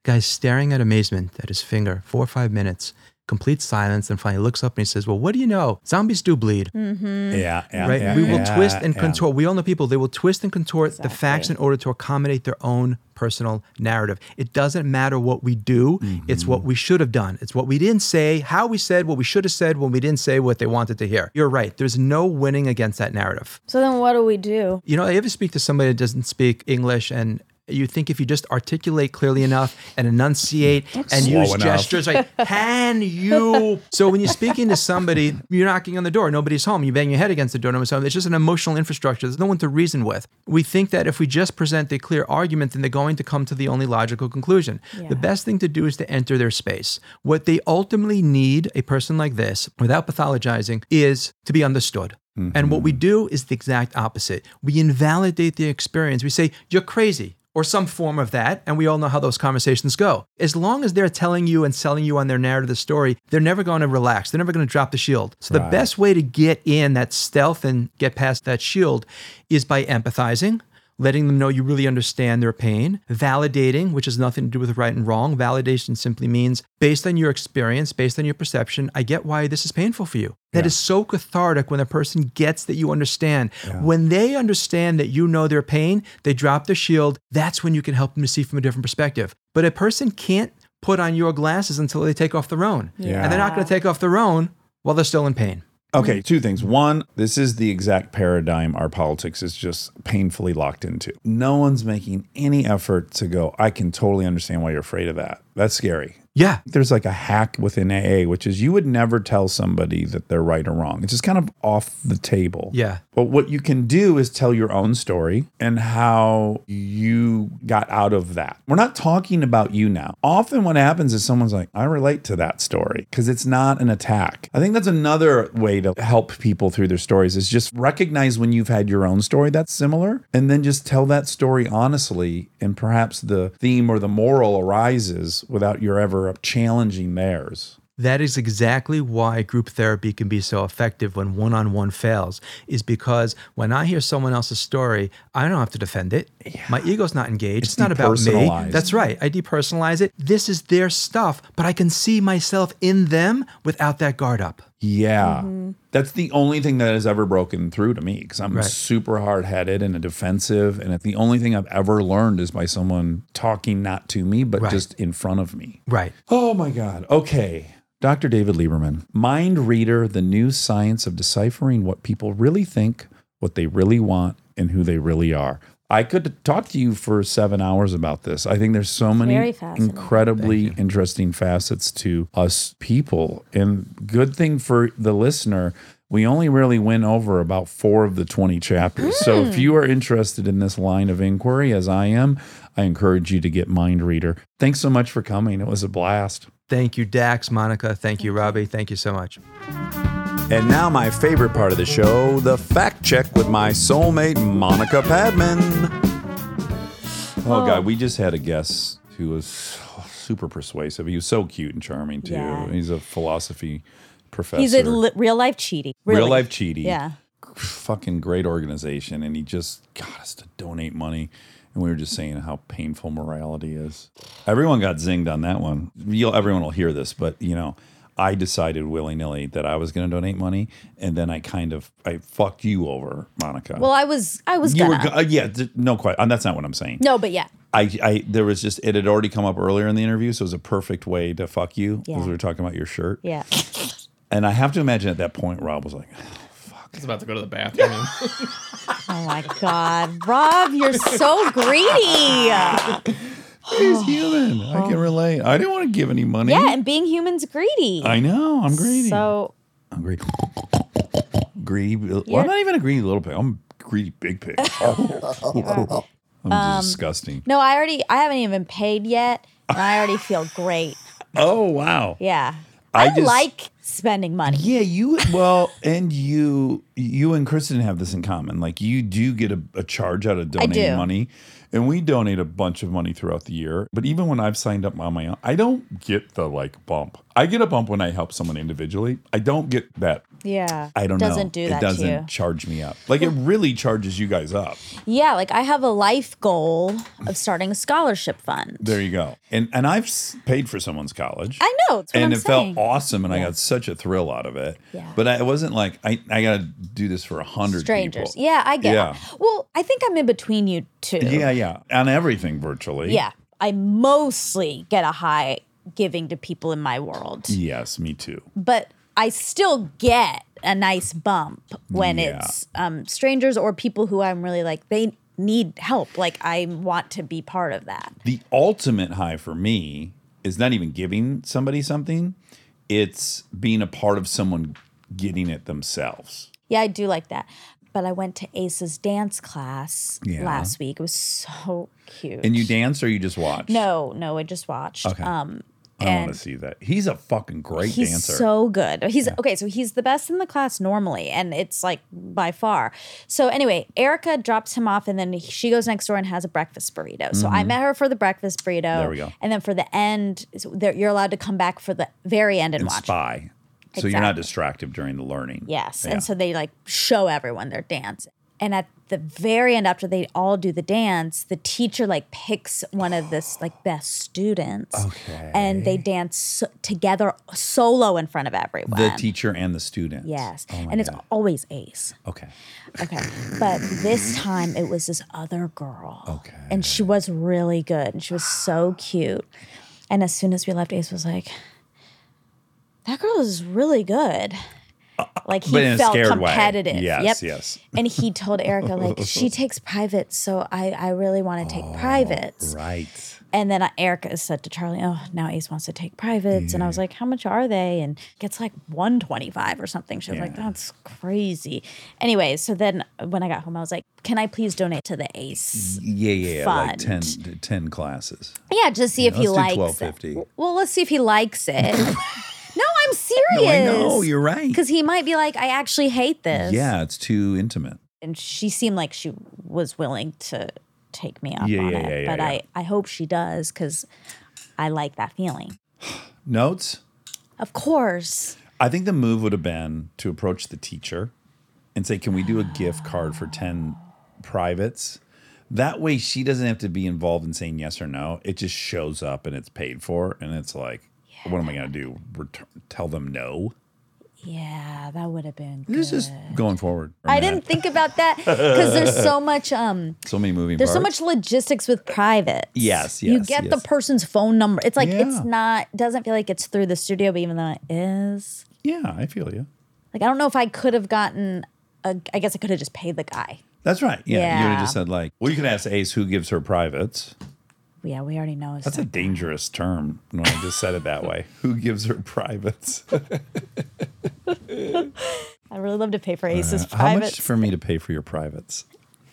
Guy's staring at amazement at his finger. Four or five minutes. Complete silence, and finally looks up and he says, "Well, what do you know? Zombies do bleed." Mm-hmm. Yeah, yeah, right? yeah, we will yeah, twist and yeah. contort. We all know people, they will twist and contort the facts in order to accommodate their own personal narrative. It doesn't matter what we do, it's what mm-hmm. we should have done. It's what we didn't say, how we said what we should have said when we didn't say what they wanted to hear. You're right. There's no winning against that narrative. So then what do we do? You know, I ever speak to somebody that doesn't speak English and you think if you just articulate clearly enough and enunciate and Slow use enough. gestures, like, [laughs] can you? So when you're speaking to somebody, you're knocking on the door, nobody's home, you bang your head against the door, nobody's home. It's just an emotional infrastructure. There's no one to reason with. We think that if we just present a clear argument, then they're going to come to the only logical conclusion. The best thing to do is to enter their space. What they ultimately need, a person like this, without pathologizing, is to be understood. And what mm-hmm. we do is the exact opposite. We invalidate the experience. We say, You're crazy, or some form of that. And we all know how those conversations go. As long as they're telling you and selling you on their narrative the story, they're never going to relax. They're never going to drop the shield. So the best way to get in that stealth and get past that shield is by empathizing. Letting them know you really understand their pain, validating, which has nothing to do with right and wrong. Validation simply means, based on your experience, based on your perception, I get why this is painful for you. That is so cathartic when a person gets that you understand. When they understand that you know their pain, they drop the shield. That's when you can help them to see from a different perspective. But a person can't put on your glasses until they take off their own. Yeah. And they're not going to take off their own while they're still in pain. Okay, two things. One, this is the exact paradigm our politics is just painfully locked into. No one's making any effort to go, I can totally understand why you're afraid of that. That's scary. Yeah. There's like a hack within AA, which is you would never tell somebody that they're right or wrong. It's just kind of off the table. Yeah. But what you can do is tell your own story and how you got out of that. We're not talking about you now. Often what happens is someone's like, I relate to that story because it's not an attack. I think that's another way to help people through their stories is just recognize when you've had your own story that's similar and then just tell that story honestly. And perhaps the theme or the moral arises without your ever challenging theirs. That is exactly why group therapy can be so effective when one on one fails, is because when I hear someone else's story, I don't have to defend it. My ego's not engaged. It's, It's not about me. That's right. I depersonalize it. This is their stuff, but I can see myself in them without that guard up. Yeah. Mm-hmm. That's the only thing that has ever broken through to me because I'm Right. super hard headed and a defensive. And the only thing I've ever learned is by someone talking not to me, but Right. just in front of me. Right. Oh my God. Okay. Dr. David Lieberman, Mindreader, the new science of deciphering what people really think, what they really want, and who they really are. I could talk to you for seven hours about this. I think there's so Very many incredibly interesting facets to us people. And good thing for the listener, we only really went over about four of the 20 chapters. So if hmm. you are interested in this line of inquiry, as I am, I encourage you to get Mindreader. Thanks so much for coming. It was a blast. Thank you, Dax, Monica. Thank you, Robbie. Thank you so much. And now, my favorite part of the show the fact check with my soulmate, Monica Padman. Oh, God, oh. we just had a guest who was super persuasive. He was so cute and charming, too. Yeah. He's a philosophy professor. He's a li- real life Chidi. Real life Chidi. Yeah. Fucking great organization. And he just got us to donate money. And we were just saying how painful morality is. Everyone got zinged on that one. You'll, everyone will hear this, but you know, I decided willy nilly that I was going to donate money, and then I kind of I fucked you over, Monica. Well, I was I was you gonna. were, go- uh, yeah, d- no question. That's not what I'm saying. no, but yeah. I, I there was just it had already come up earlier in the interview, so it was a perfect way to fuck you Yeah. as we were talking about your shirt. Yeah. And I have to imagine at that point, Rob was like, I was about to go to the bathroom. [laughs] [laughs] Oh my God. Rob, you're so greedy. [laughs] "He's [sighs] human. I can relate. I didn't want to give any money. Yeah, and being human's greedy. I know. I'm greedy. So I'm greedy. Greedy. Well, You're- I'm not even a greedy little pig. I'm a greedy big pig. [laughs] [laughs] I'm Um, disgusting. no, I already I haven't even paid yet. And I already feel great. [laughs] Oh wow. Yeah. I I, just- like spending money. Yeah, you well, and you you and Kristen have this in common. Like you do get a, a charge out of donating do. money, and we donate a bunch of money throughout the year. But even when I've signed up on my own, I don't get the like bump. I get a bump when I help someone individually. I don't get that. Yeah. I don't doesn't know. do it doesn't to you. charge me up. Like it really charges you guys up. Yeah, like I have a life goal of starting a scholarship fund. There you go. And and I've s- paid for someone's college. I know. And I'm it saying. felt awesome, and I got such a thrill out of it. Yeah. But I, it wasn't like I, I got to do this for a hundred Strangers. people. Yeah, I get Yeah. it. Well, I think I'm in between you two. Yeah, yeah, on everything virtually. Yeah. I mostly get a high giving to people in my world. Yes, me too. but I still get a nice bump when Yeah. it's um, strangers or people who I'm really like they need help. Like I want to be part of that. The ultimate high for me is not even giving somebody something; it's being a part of someone getting it themselves. Yeah, I do like that. But I went to Ace's dance class Yeah. last week. It was so cute. And you dance or you just watch? No, no, I just watched. Okay. Um, I want to see that. He's a fucking great dancer. he's dancer. so good. He's okay. So he's the best in the class normally, and it's like by far. So anyway, Erica drops him off, and then she goes next door and has a breakfast burrito. So I met her for the breakfast burrito. Mm-hmm. There we go. And then for the end, so you're allowed to come back for the very end and, and watch. spy. So you're not distracted during the learning. Yes. Yeah. And so they like show everyone their dance. And at the very end, after they all do the dance, the teacher like picks one of this like best students. Okay. And they dance together solo in front of everyone. the teacher and the student. Yes. Oh and it's always Ace. okay. Okay. But this time it was this other girl. Okay. And she was really good. And she was so cute. And as soon as we left, Ace was like, that girl is really good. Like he But in a felt scared way. competitive. Yes, yep. yes. And he told Erica, like, [laughs] she takes privates, so I, I really want to take oh, privates. Right. And then Erica said to Charlie, "Oh, now Ace wants to take privates." And I was like, "How much are they?" And gets like one twenty five or something. She was like, "That's crazy." Anyway, so then when I got home, I was like, "Can I please donate to the Ace?" Yeah, yeah, yeah. Like Fund. 10, 10 classes. Yeah, just see if he likes it. Well, let's see if he likes it. [laughs] no, I'm serious. I know, you're right. Because he might be like, "I actually hate this." Yeah, it's too intimate. and she seemed like she was willing to take me up Yeah, on yeah, it. yeah, yeah, but yeah. I, I hope she does because I like that feeling. [sighs] Notes? Of course. I think the move would have been to approach the teacher and say, Can we do a gift card for 10 privates? That way she doesn't have to be involved in saying yes or no. It just shows up and it's paid for. And it's like, what am I going to do? Return, tell them no? Yeah, that would have been. This is good. just going forward. I didn't think about that because there's so [laughs] much um So many moving there's so much logistics with private. Yes, yes. You get yes. the person's phone number. It's like Yeah. it's not doesn't feel like it's through the studio, but even though it is. Yeah, I feel you. Like I don't know if I could have gotten a I guess I could have just paid the guy. That's right. Yeah. You would have just said, like, well, you can ask Ace who gives her privates. Yeah, we already know. That's a dangerous term when I just said it that way. [laughs] Who gives her privates? [laughs] I really love to pay for Ace's privates. How much for me to pay for your privates?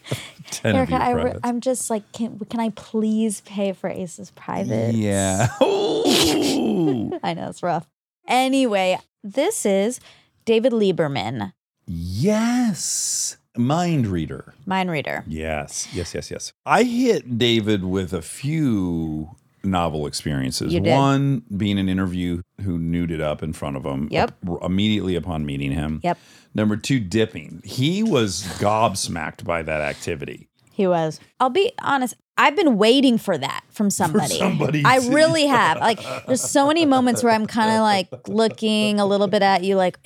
[laughs] Ten Erica, of I re- privates. I'm just like, can, can I please pay for Ace's private? yeah. I know it's rough. Anyway, this is David Lieberman, yes. Mindreader. mind reader. Yes. Yes. Yes. Yes. I hit David with a few novel experiences. One being an interview who nuded up in front of him. Yep. ap- immediately upon meeting him. Yep. Number two, dipping. He was gobsmacked by that activity. He was. I'll be honest. I've been waiting for that from somebody. somebody I really have. Like, there's so many moments where I'm kind of like looking a little bit at you, like,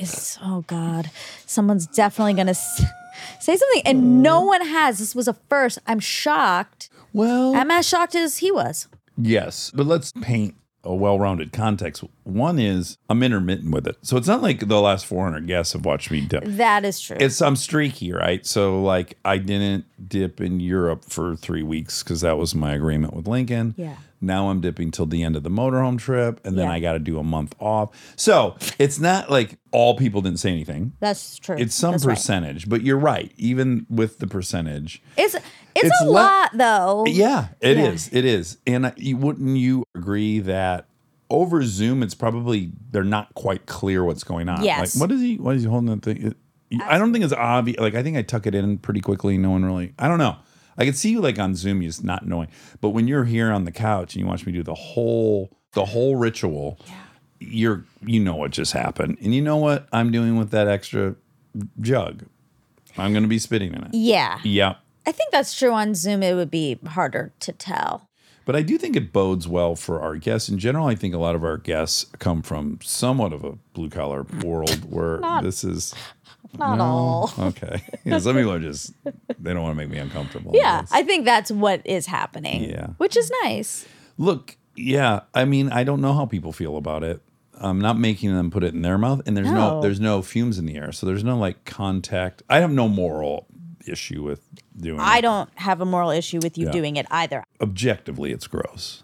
oh God, someone's definitely going to s- say something. And uh. no one has. This was a first. I'm shocked. Well, I'm as shocked as he was. Yes, but let's paint a well-rounded context. One is I'm intermittent with it, so it's not like the last 400 guests have watched me dip. That is true. It's I'm streaky, right? So like I didn't dip in Europe for three weeks because that was my agreement with Lincoln. Yeah. Now I'm dipping till the end of the motorhome trip, and then Yeah. I got to do a month off. So it's not like all people didn't say anything. That's true. It's some That's right. percentage, but you're right. Even with the percentage, It's it's, It's a le- lot though. yeah, it is. Yeah. It is. And you, wouldn't you agree that over Zoom, it's probably they're not quite clear what's going on. Yes. Like, what is he? What is he holding that thing? It- I don't think it's obvious. Like, I think I tuck it in pretty quickly. No one really. I don't know. I could see you like on Zoom, you just not knowing. But when you're here on the couch and you watch me do the whole the whole ritual, you're you know what just happened, and you know what I'm doing with that extra jug. I'm going to be spitting in it. Yeah. Yeah. I think that's true on Zoom. It would be harder to tell. But I do think it bodes well for our guests. In general, I think a lot of our guests come from somewhat of a blue collar world where this is [laughs] Not all. okay. [laughs] Yeah, some people are just they don't want to make me uncomfortable. Yeah, I think that's what is happening. Yeah. Which is nice. Look, yeah. I mean, I don't know how people feel about it. I'm not making them put it in their mouth, and there's no, No. there's no fumes in the air, so there's no like contact. I have no moral issue with doing. I it. don't have a moral issue with you Yeah. doing it either. Objectively, it's gross,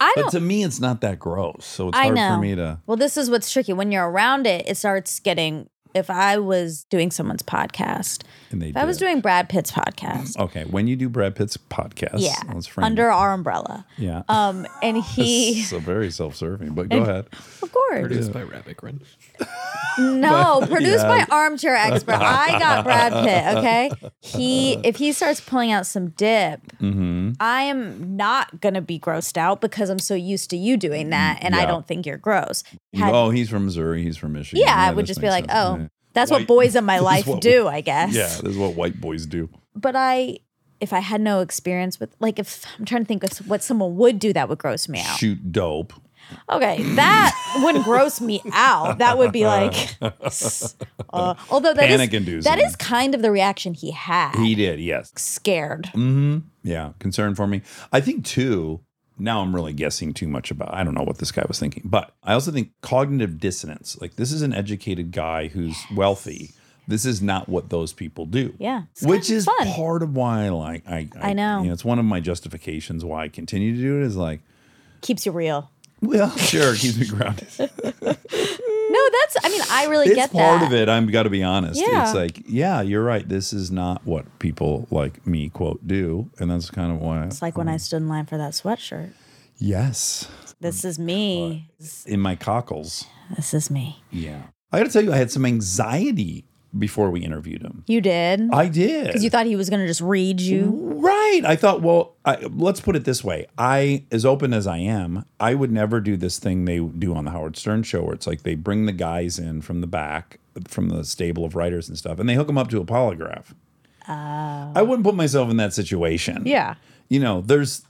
I but don't. to me, it's not that gross. So it's I hard know. for me to. Well, this is what's tricky. When you're around it, it starts getting. If I was doing someone's podcast, And they if I was did. doing Brad Pitt's podcast, Okay, when you do Brad Pitt's podcast, yeah, let's frame under it. our umbrella, yeah, um, and [laughs] he, so very self-serving. But go ahead. of course, Produced by Rabbit Run. [laughs] no, produced yeah. by armchair expert. I got Brad Pitt. Okay, he [laughs] if he starts pulling out some dip, Mm-hmm. I am not gonna be grossed out because I'm so used to you doing that, and I don't think you're gross. Had- oh, he's from Missouri. He's from Michigan. yeah, I would just be like, sense. oh, Yeah. That's White- what boys in my [laughs] life do, I guess. Yeah, this is what white boys do. But I, if I had no experience with, like, if I'm trying to think of what someone would do that would gross me out. Shoot dope. Okay, that wouldn't gross me out. That would be like, [laughs] uh, although that is that is kind of the reaction he had. He did, yes. scared. Hmm. Yeah, concern for me. I think too. Now I'm really guessing too much about. I don't know what this guy was thinking, but I also think cognitive dissonance. Like this is an educated guy who's wealthy. This is not what those people do. Yeah, which is fun. part of why I like. I I know. You know, it's one of my justifications why I continue to do it. Is like, Keeps you real. well, sure, keeps me grounded. [laughs] No, that's. I mean, I really it's get part that. of it. I'm got to be honest. Yeah. It's like, yeah, you're right. This is not what people like me quote do, and that's kind of why. It's like when I stood in line for that sweatshirt. yes, This is me. in my cockles. This is me. Yeah, I got to tell you, I had some anxiety before we interviewed him. You did I did. because you thought he was going to just read you. Right. I thought, well, I, let's put it this way. I, as open as I am, I would never do this thing they do on the Howard Stern show where it's like they bring the guys in from the back, from the stable of writers and stuff, and they hook them up to a polygraph. Oh. I wouldn't put myself in that situation. Yeah, You know, there's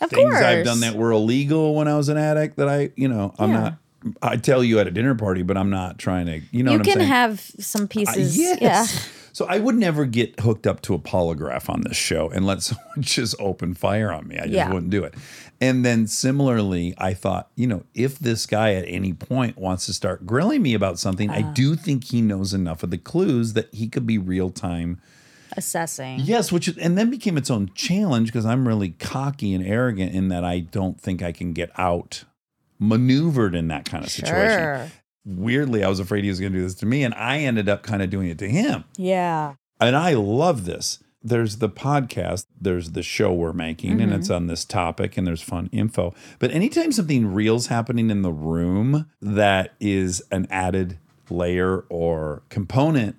of things course. I've done that were illegal when I was an addict that I, you know, I'm Yeah. not, I tell you at a dinner party, but I'm not trying to, you know you what I'm can have some Uh, pieces. yes. Yeah. So I would never get hooked up to a polygraph on this show and let [laughs] someone just open fire on me. I just Yeah. wouldn't do it. And then similarly, I thought, you know, if this guy at any point wants to start grilling me about something, I Uh. do think he knows enough of the clues that he could be real time. Assessing. Yes, which is, and then became its own challenge because I'm really cocky and arrogant in that I don't think I can get out maneuvered in that kind of situation. Weirdly, I was afraid he was going to do this to me, and I ended up kind of doing it to him Yeah. and I love this. There's the podcast, there's the show we're making, and it's mm-hmm. on this topic, and there's fun info. But anytime something real's happening in the room that is an added layer or component,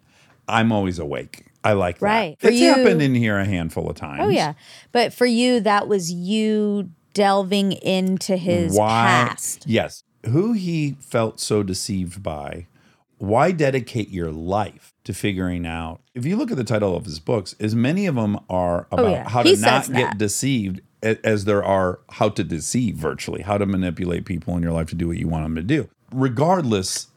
I'm always awake. I like that. Right. For It's you- happened in here a handful of times. Oh yeah. But for you, that was you delving into his why past. yes. Who he felt so deceived by why dedicate your life to figuring out? If you look at the title of his books as many of them are oh, about Oh, yeah. how He to not says get deceived as there are how to deceive virtually how to manipulate people in your life to do what you want them to do. Regardless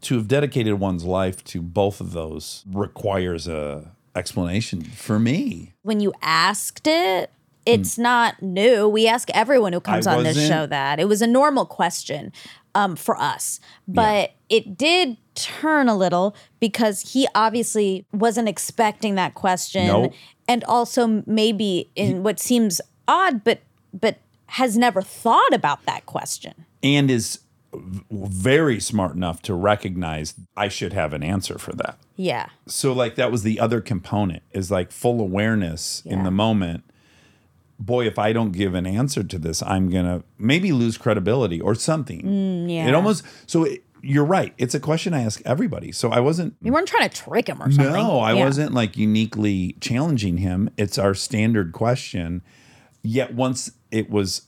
to have dedicated one's life to both of those requires a explanation for me. When you asked it, It's not new. We ask everyone who comes I on this show that. It was a normal question um, for us. But it did turn a little because he obviously wasn't expecting that question. Nope. And also maybe in what seems odd, but but has never thought about that question. and is v- very smart enough to recognize I should have an answer for that. Yeah. So like that was the other component is like full awareness in the moment. Boy, if I don't give an answer to this, I'm gonna maybe lose credibility or something. Mm, yeah. It almost so it, you're right. It's a question I ask everybody. So I wasn't You weren't trying to trick him or something. no, I Yeah. wasn't like uniquely challenging him. It's our standard question. Yet once it was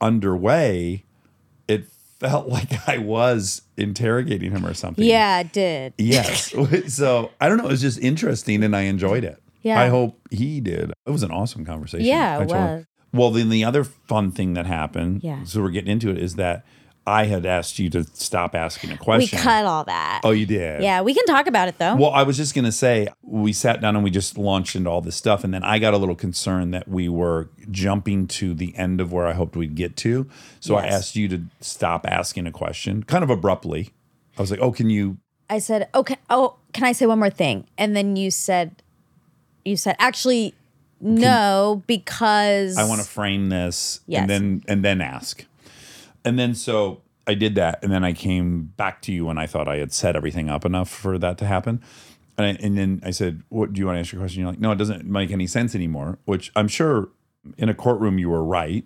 underway, it felt [laughs] like I was interrogating him or something. Yeah, it did. Yes. [laughs] so I don't know. It was just interesting and I enjoyed it. Yeah. I hope he did. It was an awesome conversation. Yeah, it was. Well, then the other fun thing that happened, Yeah. so we're getting into it, is that I had asked you to stop asking a question. We cut all that. Oh, you did? Yeah, we can talk about it though. Well, I was just going to say, we sat down and we just launched into all this stuff. And then I got a little concerned that we were jumping to the end of where I hoped we'd get to. So I asked you to stop asking a question kind of abruptly. I was like, oh, can you? I said, "Okay, oh, can I say one more thing?" And then you said, "You said actually, no, because I want to frame this Yes. and then and then ask. And then so I did that and then I came back to you when I thought I had set everything up enough for that to happen. And, I, and then I said, "What do you want to ask your question?" You're like, "No, it doesn't make any sense anymore." Which I'm sure in a courtroom you were right.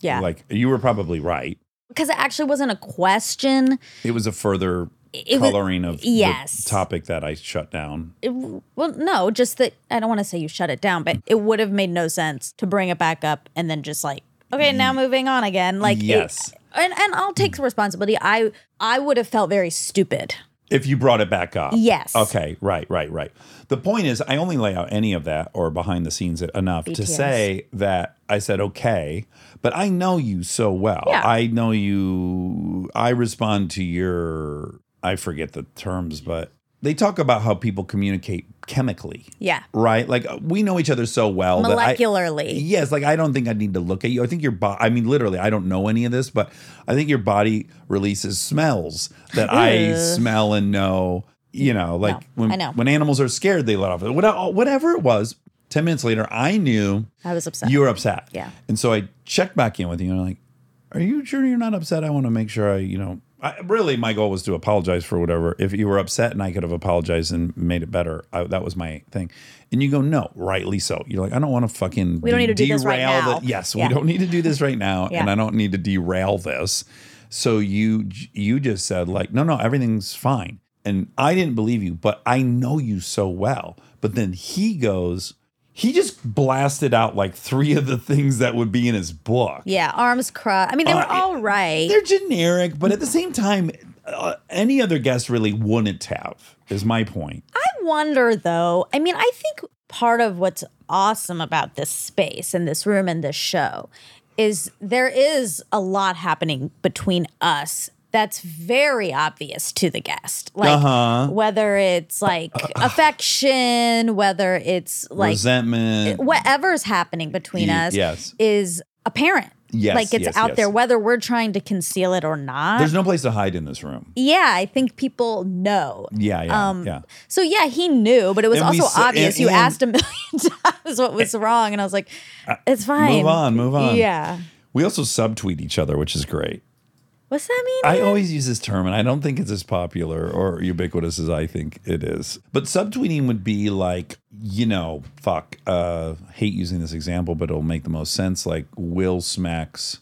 yeah, Like you were probably right. because it actually wasn't a question. It was a further It was- coloring of yes. the topic that I shut down. It, well, no, just that I don't want to say you shut it down, but it would have made no sense to bring it back up and then just like, okay, now mm. moving on again. Like, it- Yes. and and I'll take some responsibility. I I would have felt very stupid. If you brought it back up. Yes. Okay, right, right, right. The point is, I only lay out any of that or behind the scenes enough to say that I said, okay, but I know you so well. Yeah. I know you, I respond to your, I forget the terms, but they talk about how people communicate chemically. Yeah, Right? Like uh, we know each other so well that I, molecularly. Yes, like I don't think I need to look at you. I think your body, I mean, literally, I don't know any of this, but I think your body releases smells that I smell and know. You know, like No, when I know. when animals are scared, they let off whatever, uh, whatever it was. Ten minutes later, I knew I was upset. you were upset. Yeah. and so I checked back in with you, and I'm like, "Are you sure you're not upset? I want to make sure I, you know." I, really, my goal was to apologize for whatever. If you were upset and I could have apologized and made it better, I, that was my thing. And you go, no, rightly so. You're like, I don't want to fucking. We don't need to do this right derail now. The, yes, Yeah. we don't need to do this right now, Yeah. and I don't need to derail this. So you you just said like, no, no, everything's fine, and I didn't believe you, but I know you so well. But then he goes. He just blasted out like three of the things that would be in his book. yeah, arms crossed. I mean, they Uh, were all right. They're generic, but at the same time, uh, any other guest really wouldn't have. Is my point. I wonder though. I mean, I think part of what's awesome about this space and this room and this show is there is a lot happening between us that's very obvious to the guest. Like Uh-huh. whether it's like [clears throat] affection, whether it's like Resentment. whatever's happening between us yes. is apparent. Yes, Like it's yes, out yes. there, whether we're trying to conceal it or not. There's no place to hide in this room. yeah, I think people know. Yeah, yeah, Um, yeah. So yeah, he knew, but it was And also obvious. and- you and- asked a million [laughs] times what was wrong, and I was like, "It's fine. Move on, move on. Yeah. We also subtweet each other, which is great. What's that mean? I always use this term, and I don't think it's as popular or ubiquitous as I think it is. But subtweeting would be like, you know, fuck. Uh, hate using this example, but it'll make the most sense. Like Will smacks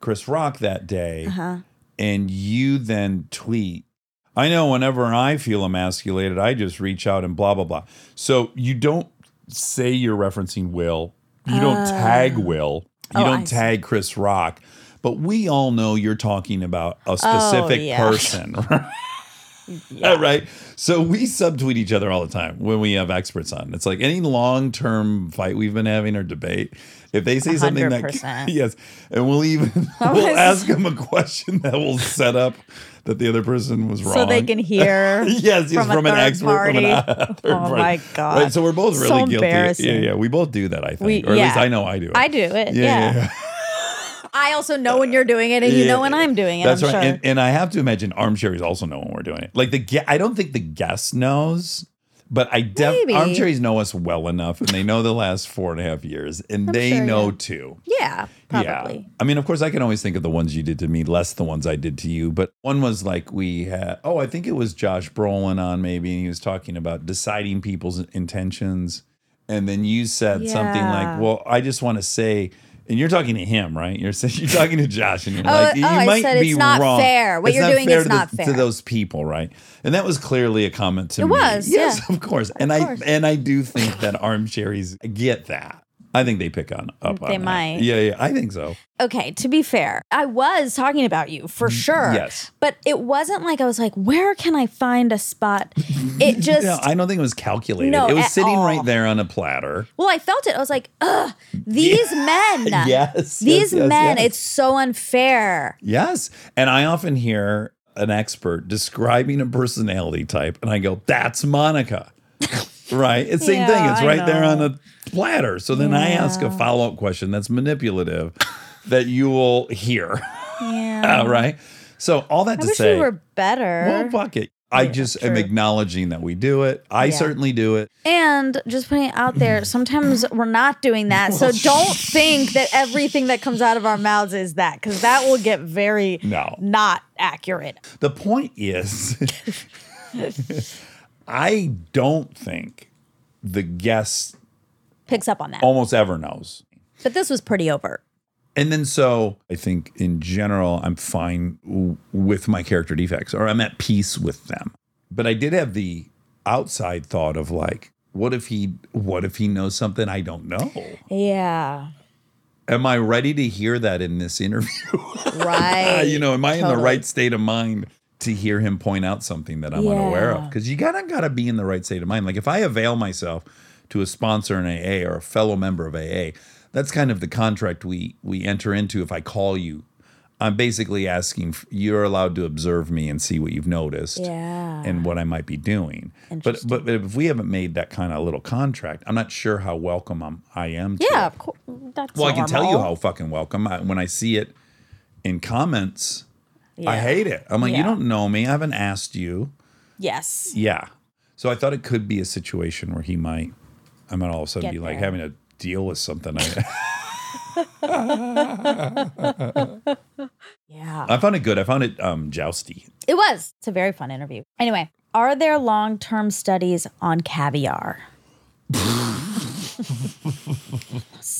Chris Rock that day, Uh-huh. and you then tweet. I know whenever I feel emasculated, I just reach out and blah blah blah. So you don't say you're referencing Will. You don't tag Will. You Oh, don't see. tag Chris Rock. But we all know you're talking about a oh, specific Oh, yeah. person. [laughs] right. So we subtweet each other all the time when we have experts on. It's like any long term fight we've been having or debate. If they say something that [laughs] yes, and we'll even [laughs] we'll ask them a question that will set up that the other person was wrong, So they can hear yes, from from, an expert from an party. third Oh party. my God. Right, so we're both So really guilty. Yeah, yeah, we both do that. I think, We- or at least. I know I do it. I do it. Yeah, Yeah. Yeah, yeah. I also know when you're doing it, and you know when I'm doing it. That's I'm right. sure. And, and I have to imagine armcherries also know when we're doing it. Like the I don't think the guest knows, but I def Maybe. armcherries know us well enough, and they know the last four and a half years, and they sure, know yeah. too. yeah, probably. Yeah. I mean, of course, I can always think of the ones you did to me, less the ones I did to you. But one was like we had, oh, I think it was Josh Brolin on maybe, and he was talking about deciding people's intentions. And then you said something like, well, I just want to say, and you're talking to him, right? You're saying [laughs] you're talking to Josh, and you're Oh, like, oh, you I might said be it's not wrong. fair. What It's you're doing is to not fair. to those people, right? And that was clearly a comment to It me. was, yes, yeah. of course. And I and I do think that armcherries get that. I think they pick on up on They that. might. Yeah, yeah, I think so. Okay, to be fair, I was talking about you for sure. yes. But it wasn't like I was like, where can I find a spot? It [laughs] just, No, I don't think it was calculated. No, it was sitting all. right there on a platter. well, I felt it. I was like, ugh, these men. [laughs] Yes, These yes, yes, men, yes. it's so unfair. Yes. And I often hear an expert describing a personality type, and I go, that's Monica. [laughs] right? It's the same thing. It's I right there on know. a platter. So then I ask a follow up question that's manipulative that you will hear. Yeah. [laughs] right? So all that I to wish say, we were better. well, fuck it. I Yeah, just am acknowledging that we do it. I Yeah. certainly do it. And just putting it out there, [laughs] sometimes we're not doing that. So don't think that everything that comes out of our mouths is that, because that will get very No. not accurate. The point is, I don't think the guest Picks up on that. almost ever knows. But this was pretty overt. And then so I think in general, I'm fine w- with my character defects or I'm at peace with them. But I did have the outside thought of like, what if he what if he knows something I don't know? Yeah. Am I ready to hear that in this interview? [laughs] Right. you know, am I in the Totally. right state of mind to hear him point out something that I'm unaware of? Because you gotta gotta be in the right state of mind. Like if I avail myself to a sponsor in AA or a fellow member of AA, that's kind of the contract we we enter into. If I call you, I'm basically asking you're allowed to observe me and see what you've noticed Yeah. and what I might be doing. But, but but if we haven't made that kind of little contract, I'm not sure how welcome I'm, I am. To Yeah, it. of course. That's Well, I can tell you how fucking welcome. I, when I see it in comments, I hate it. I'm like, you don't know me. I haven't asked you. Yes. Yeah. So I thought it could be a situation where he might, I might all of a sudden Get be like having to deal with something. I, [laughs] Yeah. I found it good. I found it um, jousty. It was. It's a very fun interview. Anyway, are there long term studies on caviar? [laughs]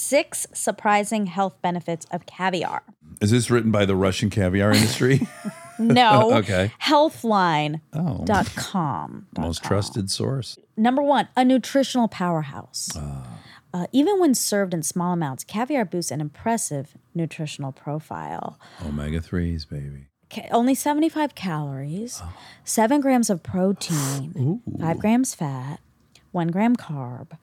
Six surprising health benefits of caviar. Is this written by the Russian caviar industry? [laughs] [laughs] No. Okay. Healthline.com. oh, most trusted source. Number one, a nutritional powerhouse. Uh, even when served in small amounts, caviar boosts an impressive nutritional profile. Omega 3s, baby. Ca- only 75 calories, Oh. 7 grams of protein, 5 grams fat, 1 gram carb,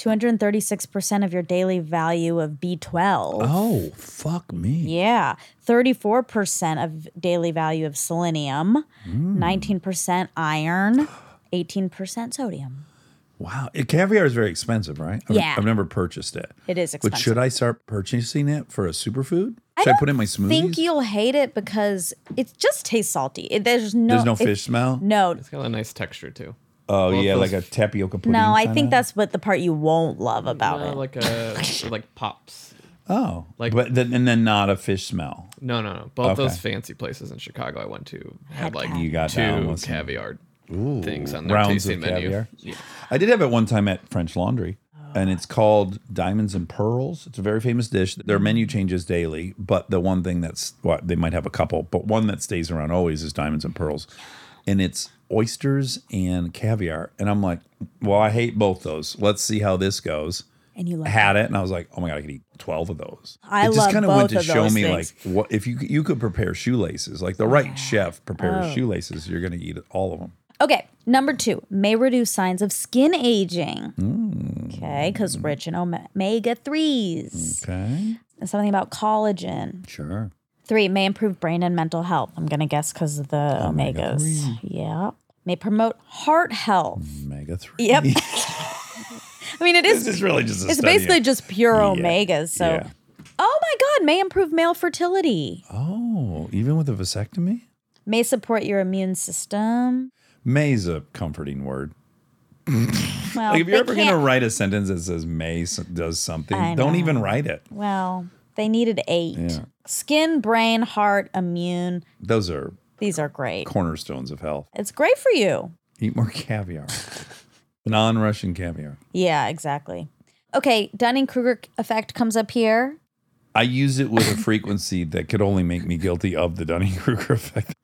236% of your daily value of B12. Oh, fuck me. Yeah, 34% of daily value of selenium, Mm. 19% iron, 18% sodium. Wow. It, caviar is very expensive, right? I've, Yeah. I've never purchased it. It is expensive. But should I start purchasing it for a superfood? Should I, put it in my smoothies? I think you'll hate it because it just tastes salty. It, there's no There's no it- fish smell? No, It's got a nice texture too. Oh, Well, yeah, those- like a tapioca pudding. no. I kinda? think that's what the part you won't love about Uh, it. like a [laughs] like pops. Oh, like- but then, and then not a fish smell. No, no, no. Both those Okay. fancy places in Chicago I went to had Had like. You got down two with some- caviar things on their rounds tasting of menu. caviar? Yeah. I did have it one time at French Laundry, and it's called Diamonds and Pearls. It's a very famous dish. Their menu changes daily, but the one thing that's what they might have a couple, but one that stays around always is Diamonds and Pearls, and it's oysters and caviar. And I'm like, well, I hate both those. Let's see how this goes. and you Had it, and I was like, oh my god, I could eat 12 of those. I it just kinda went to show me things. like what if you you could prepare shoelaces, like the right chef prepares Oh. shoelaces, you're going to eat all of them. Okay, number two, may reduce signs of skin aging. Mm. Okay, because rich in omega 3s. Okay. And something about collagen. Sure. Three, may improve brain and mental health. I'm going to guess because of the omegas. Yeah. May promote heart health. Omega 3. Yep. [laughs] I mean, it is. This is really just a it's study basically of- just pure Yeah, omegas. So, yeah. oh my God, may improve male fertility. Oh, even with a vasectomy? May support your immune system. May's a comforting word. Well, Like if you're they ever going to can't- write a sentence that says May s- does something, I don't know. even write it. Well, they needed eight. Yeah. Skin, brain, heart, immune. Those are These are great. cornerstones of health. It's great for you. Eat more [laughs] caviar. Non-Russian caviar. Yeah, exactly. Okay, Dunning Kruger effect comes up here. I use it with a frequency that could only make me guilty of the Dunning-Kruger [laughs] effect.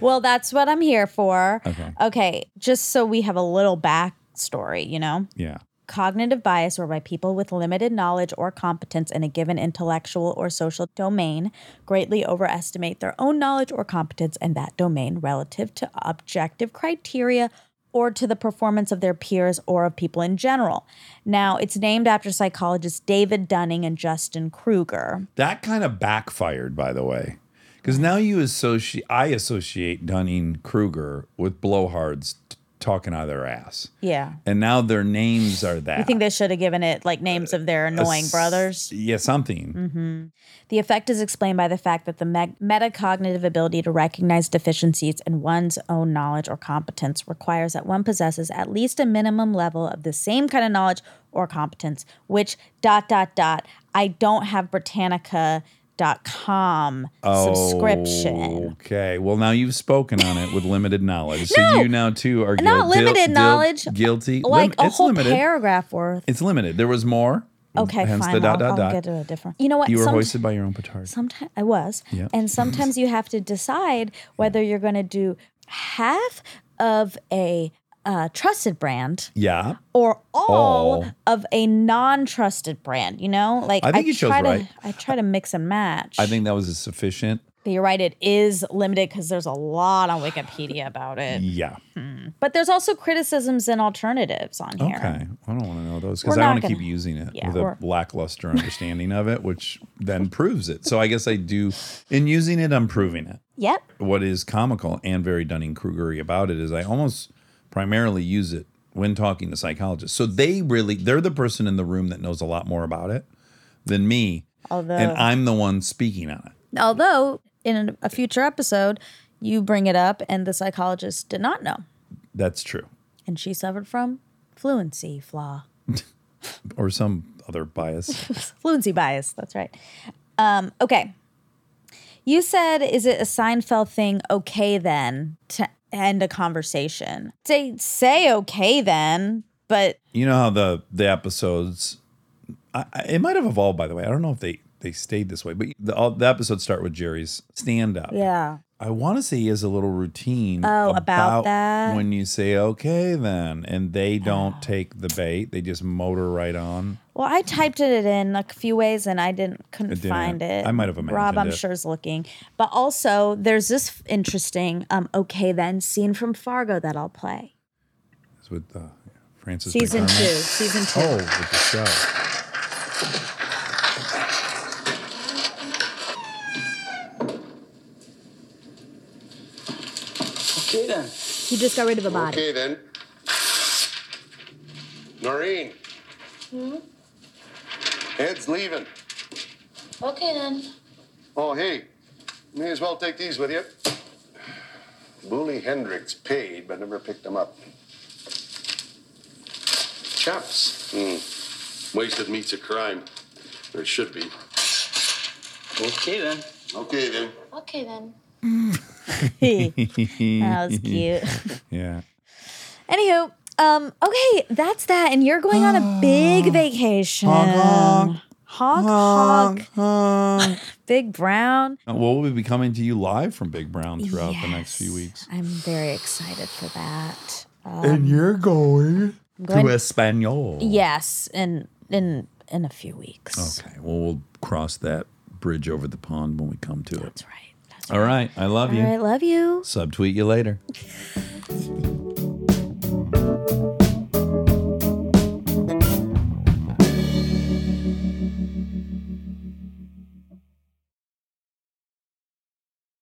Well, that's what I'm here for. Okay. Okay, just so we have a little backstory, you know? Yeah. Cognitive bias, whereby people with limited knowledge or competence in a given intellectual or social domain greatly overestimate their own knowledge or competence in that domain relative to objective criteria or to the performance of their peers or of people in general. Now, it's named after psychologists David Dunning and Justin Kruger. That kind of backfired, by the way. Because now you associate, I associate Dunning-Kruger with blowhards talking out of their ass. Yeah. And now their names are that. I think they should have given it like names of their annoying brothers. Yeah, something. Mm-hmm. The effect is explained by the fact that the meg- metacognitive ability to recognize deficiencies in one's own knowledge or competence requires that one possesses at least a minimum level of the same kind of knowledge or competence, which dot dot dot. I don't have Britannica.com subscription. Okay. Well, now you've spoken on it with limited knowledge. So you now too are Not guil- limited dil- knowledge, guilty. Like Lim- a whole limited. paragraph worth. It's limited. There was more. Okay, Hence fine. the dot I'll, dot I'll dot. get to a different. You know what? You were Some- hoisted by your own petard. Sometimes I was. Yeah. And sometimes you have to decide whether you're going to do half of a uh, trusted brand yeah. or all, of a non-trusted brand. You know, like I think you chose try to, right. I try to mix and match. I think that was a sufficient. But you're right. It is limited because there's a lot on Wikipedia about it. Yeah. But there's also criticisms and alternatives on here. Okay. I don't want to know those because I want to keep using it Yeah, with a lackluster [laughs] understanding of it, which then proves it. So I guess I do, in using it, I'm proving it. Yep. What is comical and very Dunning Krugery about it is I almost primarily use it when talking to psychologists. So they really, they're the person in the room that knows a lot more about it than me. Although, and I'm the one speaking on it. although in a future episode, you bring it up, and the psychologist did not know. That's true. and she suffered from fluency flaw. [laughs] Or some other bias. [laughs] Fluency bias, that's right. Um, okay. You said, is it a Seinfeld thing? Okay, then, to end a conversation. Say, say okay, then, but you know how the the episodes I, I, it might have evolved by the way i don't know if they they stayed this way but the, all, the episodes start with jerry's stand up yeah. I want to say he has a little routine Oh, about that? when you say okay then and they don't Oh. take the bait they just motor right on Well, I typed it in a few ways and I didn't couldn't It didn't. find it. I might have imagined it. Rob, I'm it. sure is looking. But also, there's this interesting um, okay then scene from Fargo that I'll play. it's with uh, francis Season McDormand. two. Season two. oh with the show Okay then. He just got rid of a body. Okay then. Noreen. Hmm? Ed's leaving. Okay then. Oh, hey. May as well take these with you. Bully Hendricks paid, but never picked them up. Chaps. Hmm. Wasted meat's a crime. Or it should be. Okay then. Okay then. Okay then. [laughs] that was cute. [laughs] yeah Anywho, um, okay, that's that, and you're going on a big [gasps] vacation. honk honk, honk, honk. honk. [laughs] Big Brown. Uh, well we'll be coming to you live from big brown throughout the next few Yes. weeks I'm very excited for that. Um, and you're going going- to espanol yes, and in in a few weeks. Okay. Well, we'll cross that bridge over the pond when we come to it. That's right. All right. I love you. I Love you. Subtweet you later. [laughs]